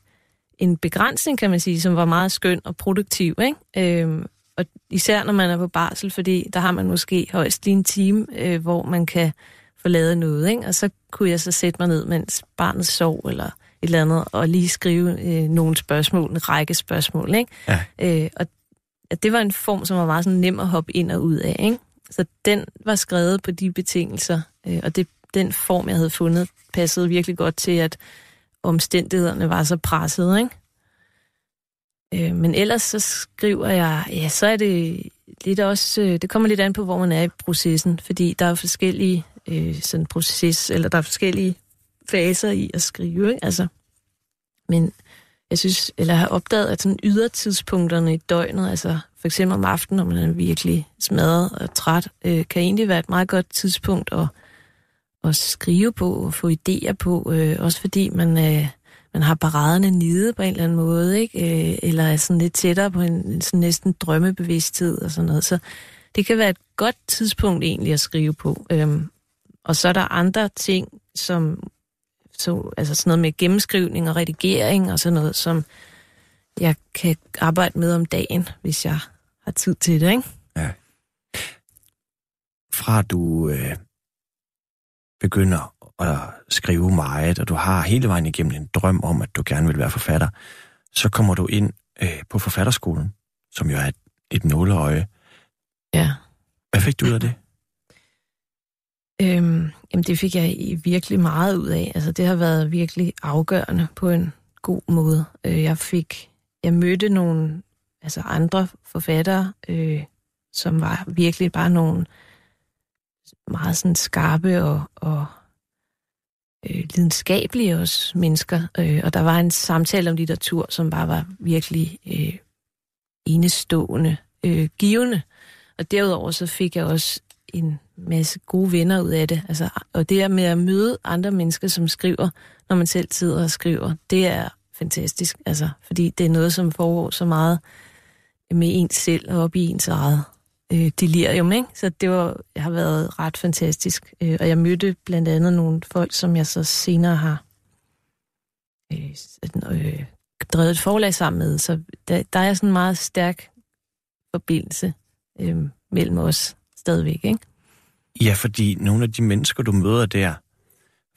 en begrænsning, kan man sige, som var meget skøn og produktiv. Ikke? Øh, og især når man er på barsel, fordi der har man måske højst lige en time, øh, hvor man kan få lavet noget. Ikke? Og så kunne jeg så sætte mig ned, mens barnet sov, eller et eller andet, og lige skrive øh, nogle spørgsmål, en række spørgsmål. Ikke? Ja. Øh, og det var en form, som var meget sådan nem at hoppe ind og ud af. Ikke? Så den var skrevet på de betingelser, øh, og det, den form, jeg havde fundet, passede virkelig godt til, at omstændighederne var så pressede. Ikke? Øh, men ellers så skriver jeg, ja, så er det lidt også, øh, det kommer lidt an på, hvor man er i processen, fordi der er forskellige øh, sådan proces, eller der er forskellige faser i at skrive, ikke? Altså, men jeg synes, eller har opdaget, at sådan ydertidspunkterne i døgnet, altså for eksempel om aftenen, når man er virkelig smadret og træt, øh, kan egentlig være et meget godt tidspunkt at, at skrive på og få idéer på, øh, også fordi man, øh, man man har paraderne nede på en eller anden måde, ikke? Øh, eller er sådan lidt tættere på en sådan næsten drømmebevidsthed og sådan noget. Så det kan være et godt tidspunkt egentlig at skrive på. Øhm, og så er der andre ting, som så, altså sådan noget med gennemskrivning og redigering og sådan noget, som jeg kan arbejde med om dagen, hvis jeg har tid til det, ikke? Ja. Fra du øh, begynder at skrive meget, og du har hele vejen igennem en drøm om, at du gerne vil være forfatter, så kommer du ind øh, på forfatterskolen, som jo er et, et nåleøje. Ja. Hvad fik du ud af det? Øhm, jamen det fik jeg virkelig meget ud af. Altså det har været virkelig afgørende på en god måde. Øh, jeg fik, jeg mødte nogle altså andre forfattere, øh, som var virkelig bare nogle meget sådan skarpe og, og øh, lidenskabelige også mennesker. Øh, og der var en samtale om litteratur, som bare var virkelig øh, enestående, øh, givende. Og derudover så fik jeg også en masse gode venner ud af det. Altså, og det med at møde andre mennesker, som skriver, når man selv sidder og skriver, det er fantastisk. Altså, fordi det er noget, som foregår så meget med ens selv og op i ens eget øh, delirium. Ikke? Så det var, jeg har været ret fantastisk. Øh, og jeg mødte blandt andet nogle folk, som jeg så senere har øh, øh, drevet et forlag sammen med. Så der, der er sådan en meget stærk forbindelse øh, mellem os stadigvæk. Ikke? Ja, fordi nogle af de mennesker, du møder der,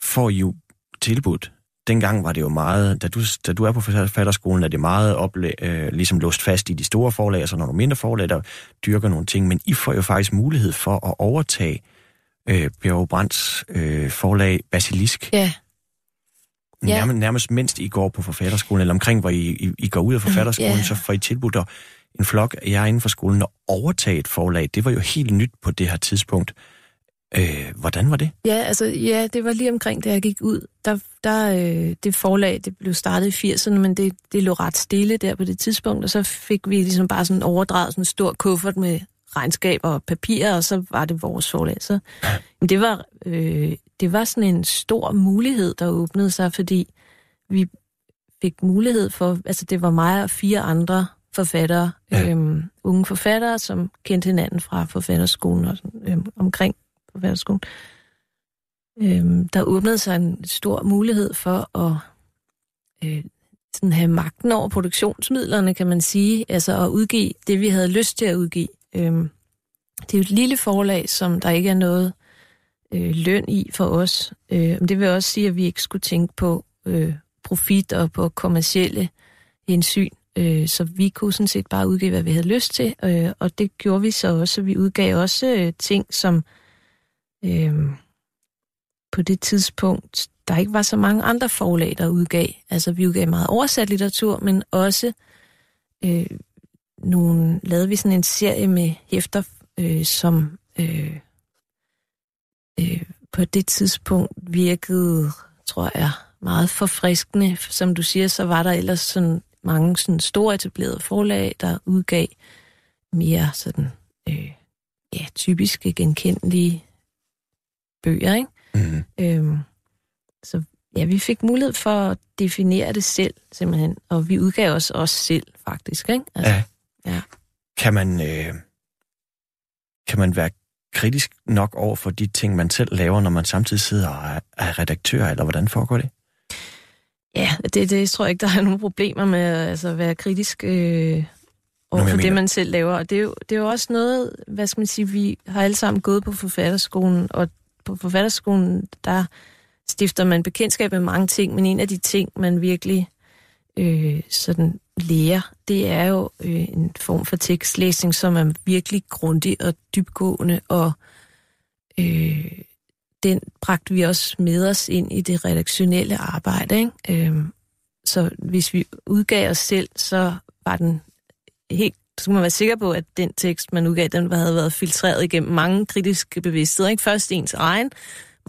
får jo tilbudt dengang var det jo meget, da du, da du er på forfatterskolen, er det meget ople, øh, ligesom låst fast i de store forlag, og så når du mindre forlag, der dyrker nogle ting, men I får jo faktisk mulighed for at overtage øh, Bjerg Brands øh, forlag Basilisk. Ja. Nærmest, nærmest mindst I går på forfatterskolen, eller omkring, hvor I, I, I går ud af forfatterskolen, yeah. så får I tilbudt en flok af jer inden for skolen at overtage et forlag. Det var jo helt nyt på det her tidspunkt. Øh, hvordan var det? Ja, altså, ja, det var lige omkring, da jeg gik ud. Der, der, øh, det forlag, det blev startet i 80'erne, men det, det lå ret stille der på det tidspunkt, og så fik vi ligesom bare sådan overdraget sådan en stor kuffert med regnskaber og papirer, og så var det vores forlag. Så, men det var, øh, det var sådan en stor mulighed, der åbnede sig, fordi vi fik mulighed for, altså det var mig og fire andre forfattere, ja. øhm, unge forfattere, som kendte hinanden fra forfatterskolen og sådan, øhm, omkring på Værtskolen. Øhm, der åbnede sig en stor mulighed for at øh, sådan have magten over produktionsmidlerne, kan man sige. Altså at udgive det, vi havde lyst til at udgive. Øhm, det er jo et lille forlag, som der ikke er noget øh, løn i for os. Øh, det vil også sige, at vi ikke skulle tænke på øh, profit og på kommercielle hensyn. Øh, så vi kunne sådan set bare udgive, hvad vi havde lyst til, øh, og det gjorde vi så også. Vi udgav også øh, ting, som øh, på det tidspunkt, der ikke var så mange andre forlag, der udgav. Altså, vi udgav meget oversat litteratur, men også øh, nogle, lavede vi sådan en serie med hæfter, øh, som øh, øh, på det tidspunkt virkede, tror jeg, meget forfriskende. Som du siger, så var der ellers sådan mange sådan store etablerede forlag, der udgav mere sådan, øh, ja, typiske genkendelige bøger, ikke? Mm. Øhm, så ja, vi fik mulighed for at definere det selv, simpelthen. Og vi udgav os også selv, faktisk, ikke? Altså, ja. ja. Kan man, øh, kan man være kritisk nok over for de ting, man selv laver, når man samtidig sidder og er, er redaktør, eller hvordan foregår det? Ja, det, det tror jeg ikke, der er nogen problemer med altså, at være kritisk øh, over for det, man selv laver. Og det er, jo, det er jo også noget, hvad skal man sige, vi har alle sammen gået på forfatterskolen, og på forfatterskolen, der stifter man bekendtskab med mange ting, men en af de ting, man virkelig øh, sådan lærer, det er jo øh, en form for tekstlæsning, som er virkelig grundig og dybgående, og øh, den bragte vi også med os ind i det redaktionelle arbejde. Ikke? Øh, så hvis vi udgav os selv, så var den helt så kunne man være sikker på, at den tekst, man udgav, den havde været filtreret igennem mange kritiske bevidstheder. Ikke? Først ens egen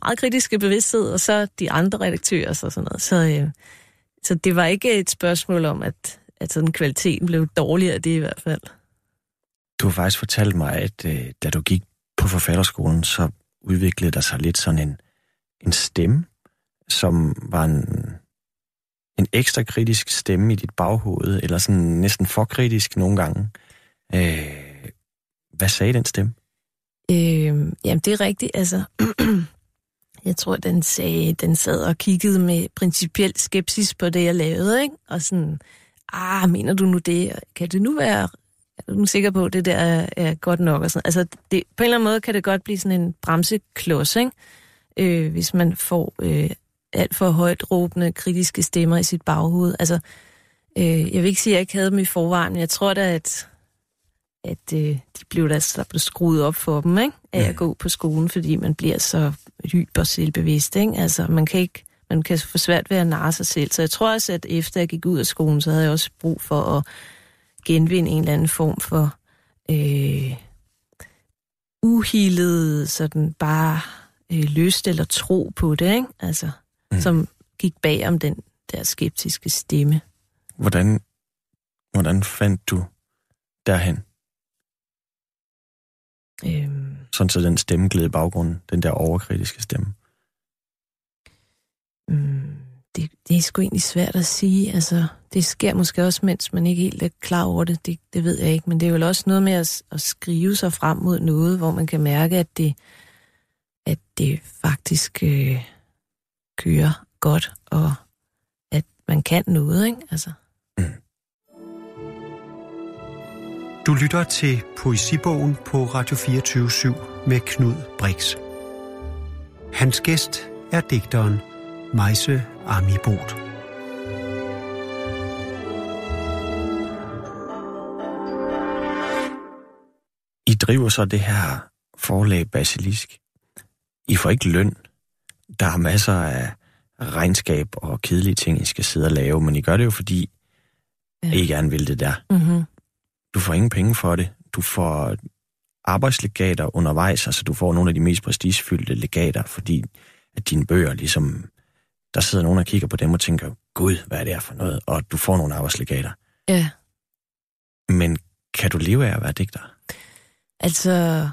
meget kritiske bevidsthed, og så de andre redaktører og sådan noget. Så, øh, så det var ikke et spørgsmål om, at, at sådan kvaliteten blev dårligere, det i hvert fald. Du har faktisk fortalt mig, at øh, da du gik på forfatterskolen, så udviklede der sig lidt sådan en, en stemme, som var en, en ekstra kritisk stemme i dit baghoved, eller sådan næsten for kritisk nogle gange. Øh, hvad sagde den stemme? Øh, jamen, det er rigtigt. Altså, jeg tror, den sagde, den sad og kiggede med principiel skepsis på det, jeg lavede, ikke? Og sådan, ah, mener du nu det? Kan det nu være er du sikker på, at det der er, er godt nok? Og sådan. Altså, det, på en eller anden måde kan det godt blive sådan en bremseklods, ikke? Øh, hvis man får øh, alt for højt råbende kritiske stemmer i sit baghoved. Altså, øh, jeg vil ikke sige, at jeg ikke havde dem i forvejen, men jeg tror da, at, at øh, de blev da der blev skruet op for dem, ikke? af at gå på skolen, fordi man bliver så hyper selvbevidst. Ikke? Altså, man kan ikke man kan få svært ved at narre sig selv. Så jeg tror også, at efter jeg gik ud af skolen, så havde jeg også brug for at genvinde en eller anden form for øh, uhilet, sådan bare øh, lyst eller tro på det, ikke? Altså, mm. som gik bag om den der skeptiske stemme. Hvordan, hvordan fandt du derhen? Øhm, Sådan så den stemme gled i baggrunden, den der overkritiske stemme. Mm, det, det er sgu egentlig svært at sige. Altså, det sker måske også, mens man ikke helt er klar over det. det. Det ved jeg ikke. Men det er jo også noget med at, at skrive sig frem mod noget, hvor man kan mærke, at det, at det faktisk øh, kører godt, og at man kan noget, ikke? Altså. Mm. Du lytter til Poesibogen på Radio 24 med Knud Brix. Hans gæst er digteren Meise Amibot. I driver så det her forlag Basilisk. I får ikke løn. Der er masser af regnskab og kedelige ting, I skal sidde og lave, men I gør det jo, fordi ja. I gerne vil det der. Mm-hmm. Du får ingen penge for det. Du får arbejdslegater undervejs, altså du får nogle af de mest prestigefyldte legater, fordi at dine bøger ligesom, der sidder nogen og kigger på dem og tænker, gud, hvad er det her for noget? Og du får nogle arbejdslegater. Ja. Men kan du leve af at være digter? Altså,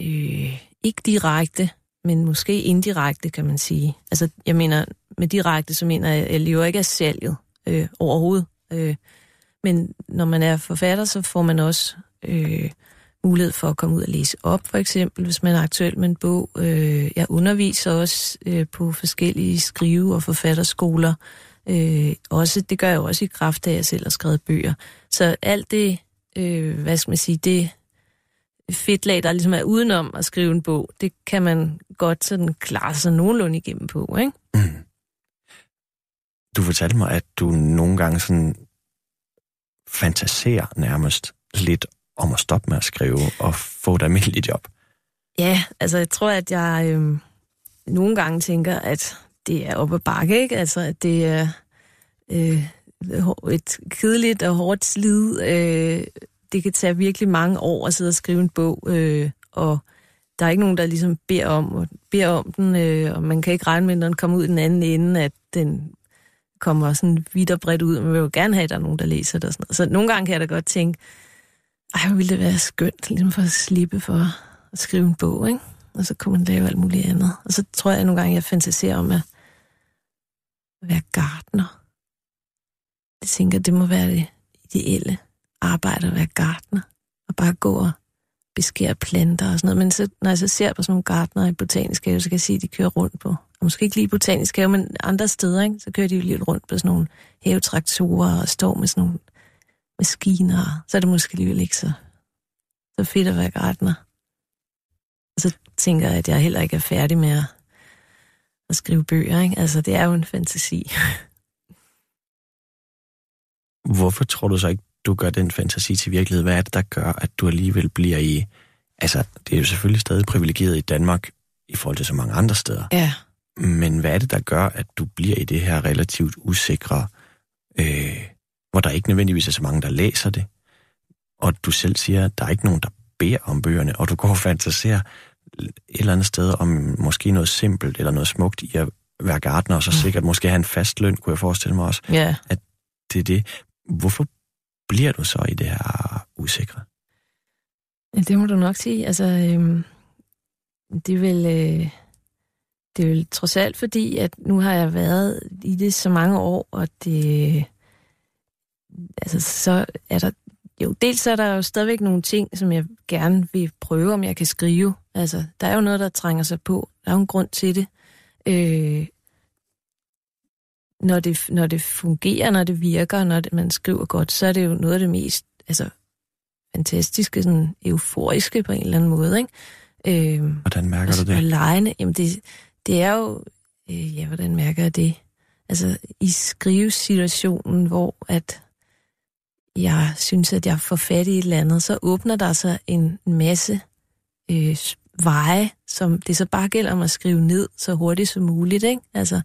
øh, ikke direkte, men måske indirekte, kan man sige. Altså, jeg mener, med direkte, så mener jeg, at jeg lever ikke af salget øh, overhovedet. Øh, men når man er forfatter, så får man også øh, mulighed for at komme ud og læse op, for eksempel, hvis man er aktuel med en bog. Øh, jeg underviser også øh, på forskellige skrive- og forfatterskoler. Øh, også, det gør jeg også i kraft af, at jeg selv har skrevet bøger. Så alt det, øh, hvad skal man sige, det fedtlag, der ligesom er udenom at skrive en bog, det kan man godt sådan klare sig nogenlunde igennem på, ikke? Mm. Du fortalte mig, at du nogle gange sådan fantaserer nærmest lidt om at stoppe med at skrive og få et almindeligt job? Ja, altså jeg tror, at jeg øh, nogle gange tænker, at det er op ad bakke, ikke? Altså, at det er øh, et kedeligt og hårdt slid. Øh, det kan tage virkelig mange år at sidde og skrive en bog, øh, og der er ikke nogen, der ligesom beder om, beder om den, øh, og man kan ikke regne med, når den kommer ud i den anden ende, at den kommer sådan vidt og bredt ud, man vil jo gerne have, at der er nogen, der læser det og sådan noget. Så nogle gange kan jeg da godt tænke, ej, hvor ville det være skønt, ligesom for at slippe for at skrive en bog, ikke? Og så kunne man lave alt muligt andet. Og så tror jeg nogle gange, jeg fantaserer om at være gartner. Jeg tænker, det må være det ideelle arbejde at være gartner. Og bare gå og beskære planter og sådan noget. Men så, når jeg så ser på sådan nogle gartner i botanisk have, så kan jeg se, at de kører rundt på og måske ikke lige botanisk have, men andre steder, ikke? så kører de jo lige rundt på sådan nogle havetraktorer og står med sådan nogle maskiner. Så er det måske alligevel ikke så, så fedt at være gartner. Og så tænker jeg, at jeg heller ikke er færdig med at, at skrive bøger. Ikke? Altså, det er jo en fantasi. Hvorfor tror du så ikke, du gør den fantasi til virkelighed? Hvad er det, der gør, at du alligevel bliver i... Altså, det er jo selvfølgelig stadig privilegeret i Danmark i forhold til så mange andre steder. Ja. Men hvad er det, der gør, at du bliver i det her relativt usikre, øh, hvor der ikke nødvendigvis er så mange, der læser det, og du selv siger, at der er ikke nogen, der beder om bøgerne, og du går og fantaserer et eller andet sted om måske noget simpelt eller noget smukt i at være gartner, og så mm. sikkert måske have en fast løn, kunne jeg forestille mig også. Ja. At det er det. Hvorfor bliver du så i det her usikre? Det må du nok sige. Altså, øhm, det er vel... Øh det er vel trods alt fordi, at nu har jeg været i det så mange år, og det... Altså, så er der... Jo, dels er der jo stadigvæk nogle ting, som jeg gerne vil prøve, om jeg kan skrive. Altså, der er jo noget, der trænger sig på. Der er jo en grund til det. Øh, når det, når det fungerer, når det virker, når det, man skriver godt, så er det jo noget af det mest altså, fantastiske, sådan euforiske på en eller anden måde. Ikke? Øh, hvordan mærker altså, du det? Og lejene, jamen det, det er jo, øh, ja, hvordan mærker jeg det? Altså i skrivesituationen, hvor at jeg synes, at jeg får fat i et eller andet, så åbner der sig en masse øh, veje, som det så bare gælder om at skrive ned så hurtigt som muligt, ikke? Altså,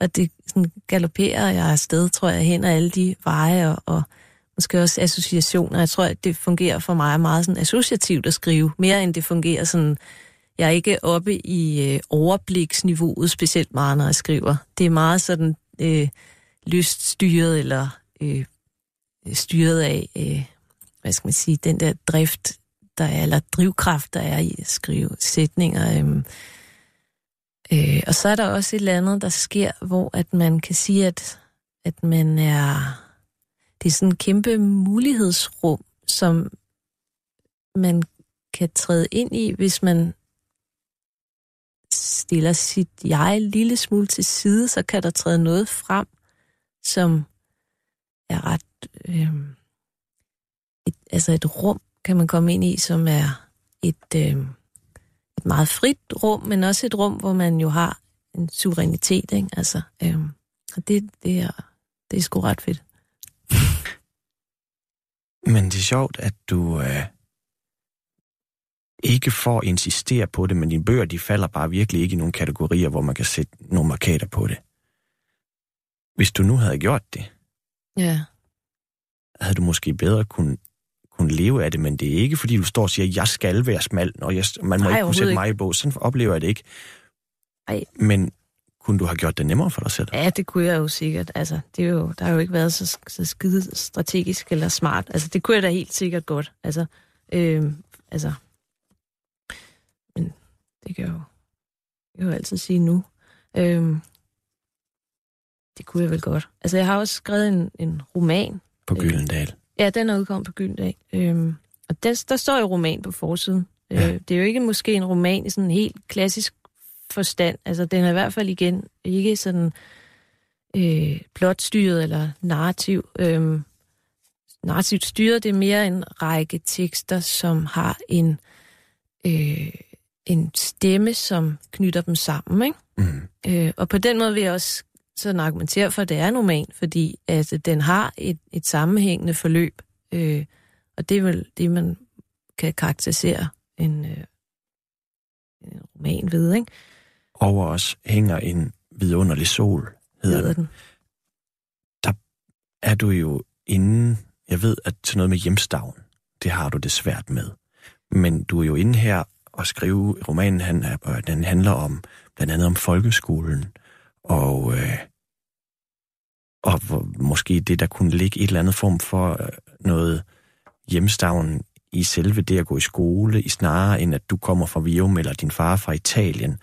og det sådan galopperer jeg afsted, tror jeg, hen ad alle de veje og, og måske også associationer. Jeg tror, at det fungerer for mig meget sådan associativt at skrive, mere end det fungerer sådan jeg er ikke oppe i øh, overbliksniveauet specielt meget, når jeg skriver. Det er meget sådan øh, lyststyret eller øh, øh, styret af, øh, hvad skal man sige, den der drift, der er, eller drivkraft, der er i at skrive sætninger. Øh, øh, og så er der også et eller andet, der sker, hvor at man kan sige, at, at man er... Det er sådan en kæmpe mulighedsrum, som man kan træde ind i, hvis man stiller sit jeg en lille smule til side, så kan der træde noget frem, som er ret... Øh, et, altså et rum kan man komme ind i, som er et, øh, meget frit rum, men også et rum, hvor man jo har en suverænitet. Ikke? Altså, øh, og det, det, er, det er sgu ret fedt. Men det er sjovt, at du... Øh ikke at insistere på det, men dine bøger, de falder bare virkelig ikke i nogle kategorier, hvor man kan sætte nogle markader på det. Hvis du nu havde gjort det, ja. havde du måske bedre kunne, kunne leve af det, men det er ikke, fordi du står og siger, jeg skal være smal, og jeg, man må Nej, ikke kunne sætte mig i bog. Sådan oplever jeg det ikke. Ej. Men kunne du have gjort det nemmere for dig selv? Ja, det kunne jeg jo sikkert. Altså, det er jo, der har jo ikke været så, så skide strategisk eller smart. Altså, det kunne jeg da helt sikkert godt. Altså, øh, altså det kan jeg jo, jeg jo altid sige nu. Øhm, det kunne jeg vel godt. Altså, jeg har også skrevet en, en roman. På Gyldendal? Ja, den er udkommet på Gyldendal. Øhm, og der, der står jo roman på forsiden. Øh, ja. Øh, det er jo ikke måske en roman i sådan en helt klassisk forstand. Altså, den er i hvert fald igen ikke sådan øh, plotstyret eller narrativ. Øh, narrativt styret, det er mere en række tekster, som har en... Øh, en stemme, som knytter dem sammen. Ikke? Mm. Øh, og på den måde vil jeg også sådan argumentere for, at det er en roman, fordi at den har et, et sammenhængende forløb. Øh, og det er vel det, man kan karakterisere en, øh, en roman ved. Ikke? Over os hænger en vidunderlig sol, hedder, hedder den. Der er du jo inde, jeg ved, at til noget med hjemstavn, det har du det svært med. Men du er jo inde her at skrive romanen, han, den handler om blandt andet om folkeskolen, og, øh, og måske det, der kunne ligge et eller andet form for øh, noget hjemstavn i selve det at gå i skole, i snarere end at du kommer fra Vium eller din far fra Italien.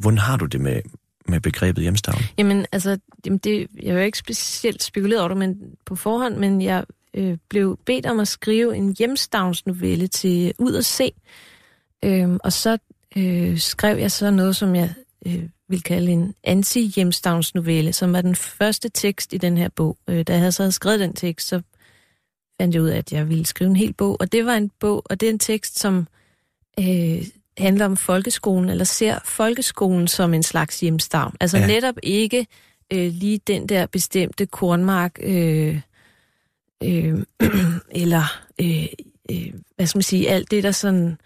Hvordan har du det med, med begrebet hjemstavn? Jamen, altså, jamen det, jeg har jo ikke specielt spekuleret over det men, på forhånd, men jeg øh, blev bedt om at skrive en hjemstavnsnovelle til Ud at se, Øhm, og så øh, skrev jeg så noget, som jeg øh, vil kalde en anti-hjemstavnsnovelle, som er den første tekst i den her bog. Øh, da jeg havde så skrevet den tekst, så fandt jeg ud af, at jeg ville skrive en hel bog. Og det var en bog, og det er en tekst, som øh, handler om folkeskolen, eller ser folkeskolen som en slags hjemstavn. Altså ja. netop ikke øh, lige den der bestemte kornmark, øh, øh, eller øh, øh, hvad skal man sige, alt det, der sådan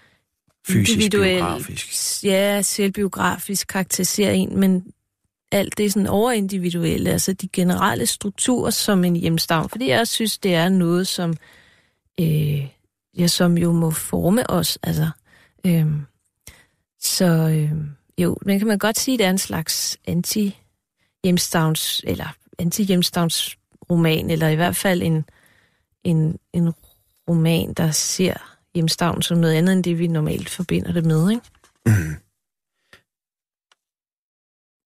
Fysisk, biografisk. Ja, selvbiografisk karakteriserer en, men alt det sådan overindividuelle, altså de generelle strukturer som en hjemstavn, fordi jeg synes, det er noget, som, øh, ja, som jo må forme os. Altså, øh, så øh, jo, men kan man godt sige, at det er en slags anti-hjemstavns, eller anti-hjemstavns roman, eller i hvert fald en, en, en roman, der ser hjemstavn som noget andet end det, vi normalt forbinder det med. Ikke? Mm.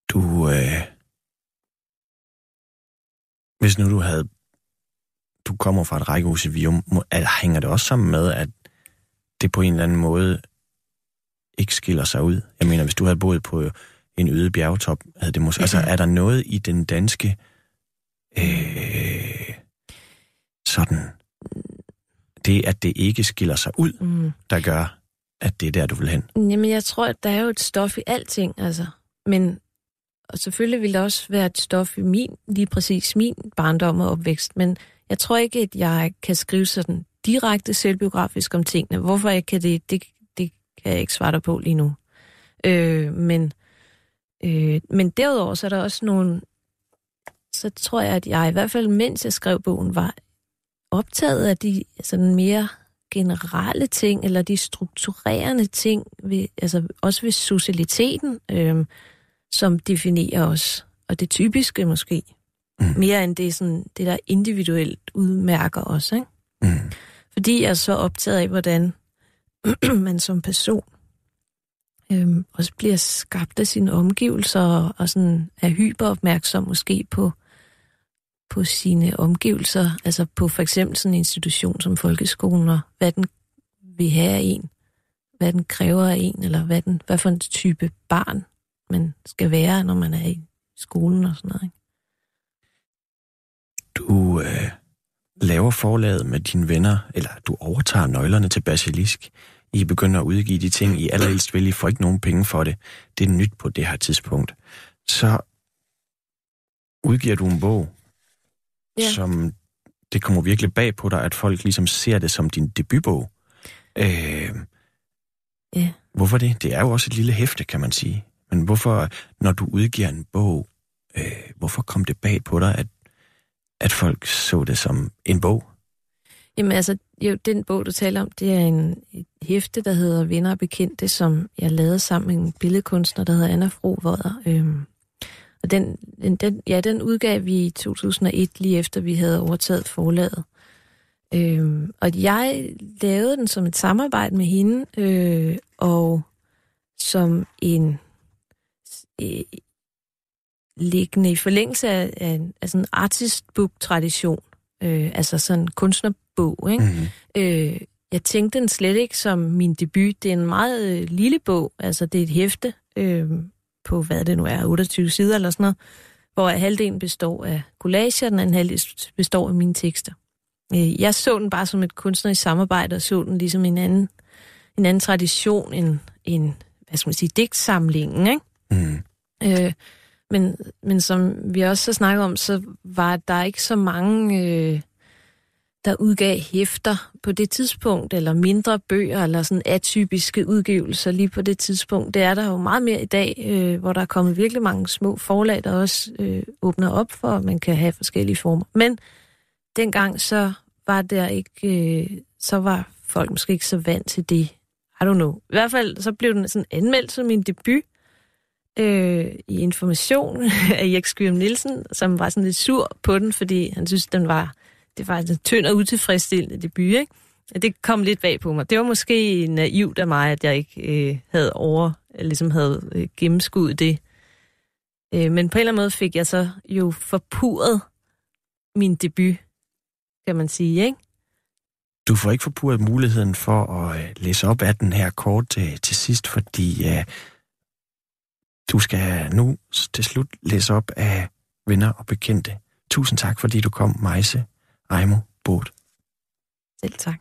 Du, øh, hvis nu du havde, du kommer fra et rækkehus i Vium, er- hænger det også sammen med, at det på en eller anden måde ikke skiller sig ud? Jeg mener, hvis du havde boet på en øde bjergetop, havde det måske, altså er der noget i den danske, øh, sådan, det at det ikke skiller sig ud, Mm. der gør, at det er der, du vil hen? Jamen, jeg tror, at der er jo et stof i alting, altså. Men og selvfølgelig vil der også være et stof i min, lige præcis min barndom og opvækst, men jeg tror ikke, at jeg kan skrive sådan direkte selvbiografisk om tingene. Hvorfor jeg kan det, det, det kan jeg ikke svare dig på lige nu. Øh, men, øh, men derudover så er der også nogle... Så tror jeg, at jeg i hvert fald, mens jeg skrev bogen, var optaget af de sådan mere generelle ting, eller de strukturerende ting, ved, altså også ved socialiteten, øh, som definerer os. Og det typiske måske. Mm. Mere end det, sådan, det, der individuelt udmærker os. Ikke? Mm. Fordi jeg er så optaget af, hvordan man som person øhm, også bliver skabt af sine omgivelser, og, og sådan er hyperopmærksom måske på, på sine omgivelser, altså på for eksempel sådan en institution som folkeskolen, og hvad den vil have af en, hvad den kræver af en, eller hvad, den, hvad for en type barn man skal være, når man er i skolen og sådan noget. Ikke? Du øh, laver forlaget med dine venner, eller du overtager nøglerne til Basilisk. I begynder at udgive de ting, I allerhelst vil. I får ikke nogen penge for det. Det er nyt på det her tidspunkt. Så udgiver du en bog, Ja. som det kommer virkelig bag på dig, at folk ligesom ser det som din debutbog. Øh, Ja. Hvorfor det? Det er jo også et lille hæfte, kan man sige. Men hvorfor, når du udgiver en bog, øh, hvorfor kom det bag på dig, at, at folk så det som en bog? Jamen altså, jo, den bog, du taler om, det er en et hæfte, der hedder Venner og Bekendte, som jeg lavede sammen med en billedkunstner, der hedder Anna Frovoder. Øhm, og den, den, den, ja, den udgav vi i 2001, lige efter vi havde overtaget forlaget. Øhm, og jeg lavede den som et samarbejde med hende, øh, og som en øh, liggende i forlængelse af, af, af sådan en artist book-tradition, øh, altså sådan en kunstnerbog, ikke? Mm. Øh, jeg tænkte den slet ikke som min debut. Det er en meget øh, lille bog, altså det er et hæfte øh, på, hvad det nu er, 28 sider eller sådan noget, hvor halvdelen består af collager, den anden halvdel består af mine tekster. Øh, jeg så den bare som et kunstnerisk samarbejde, og så den ligesom en anden, en anden tradition, en, en hvad skal man sige, digtsamlingen, ikke? Mm. Øh, men, men som vi også har snakket om, så var der ikke så mange, øh, der udgav hæfter på det tidspunkt, eller mindre bøger, eller sådan atypiske udgivelser lige på det tidspunkt. Det er der jo meget mere i dag, øh, hvor der er kommet virkelig mange små forlag, der også øh, åbner op for, at man kan have forskellige former. Men dengang så var der ikke, øh, så var folk måske ikke så vant til det. I don't know. I hvert fald så blev den sådan anmeldt som min debut, øh, i information af Erik Skyrum Nielsen, som var sådan lidt sur på den, fordi han synes, den var, det var en tynd og utilfredsstillende debut, ikke? Det kom lidt bag på mig. Det var måske naivt af mig, at jeg ikke øh, havde over, ligesom havde øh, gennemskuddet det. Øh, men på en eller anden måde fik jeg så jo forpuret min debut, kan man sige, ikke? Du får ikke forpurret muligheden for at øh, læse op af den her kort til, til sidst, fordi øh, du skal nu til slut læse op af venner og bekendte. Tusind tak, fordi du kom, Majse Ejmo Bot. Selv tak.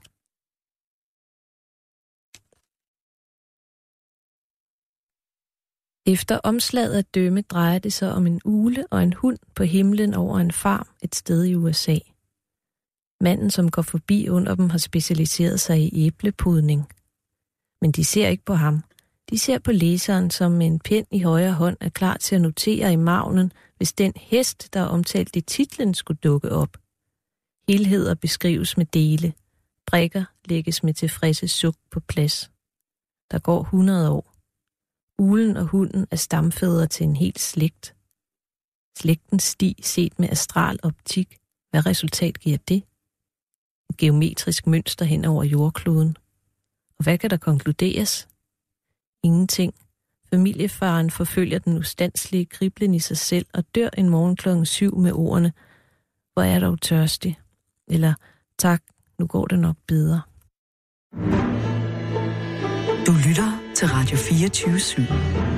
Efter omslaget at dømme drejer det sig om en ule og en hund på himlen over en farm et sted i USA. Manden, som går forbi under dem, har specialiseret sig i æblepudning. Men de ser ikke på ham. De ser på læseren, som med en pind i højre hånd er klar til at notere i magnen, hvis den hest, der er omtalt i titlen, skulle dukke op. Helheder beskrives med dele. Brikker lægges med tilfredse suk på plads. Der går 100 år. Ulen og hunden er stamfædre til en hel slægt. Slægtens sti set med astral optik. Hvad resultat giver det? Et geometrisk mønster hen over jordkloden. Og hvad kan der konkluderes? Ingenting. Familiefaren forfølger den ustandslige kriblen i sig selv og dør en morgen klokken syv med ordene, hvor er dog tørstig, eller tak, nu går det nok bedre. Du lytter til Radio 24 /7.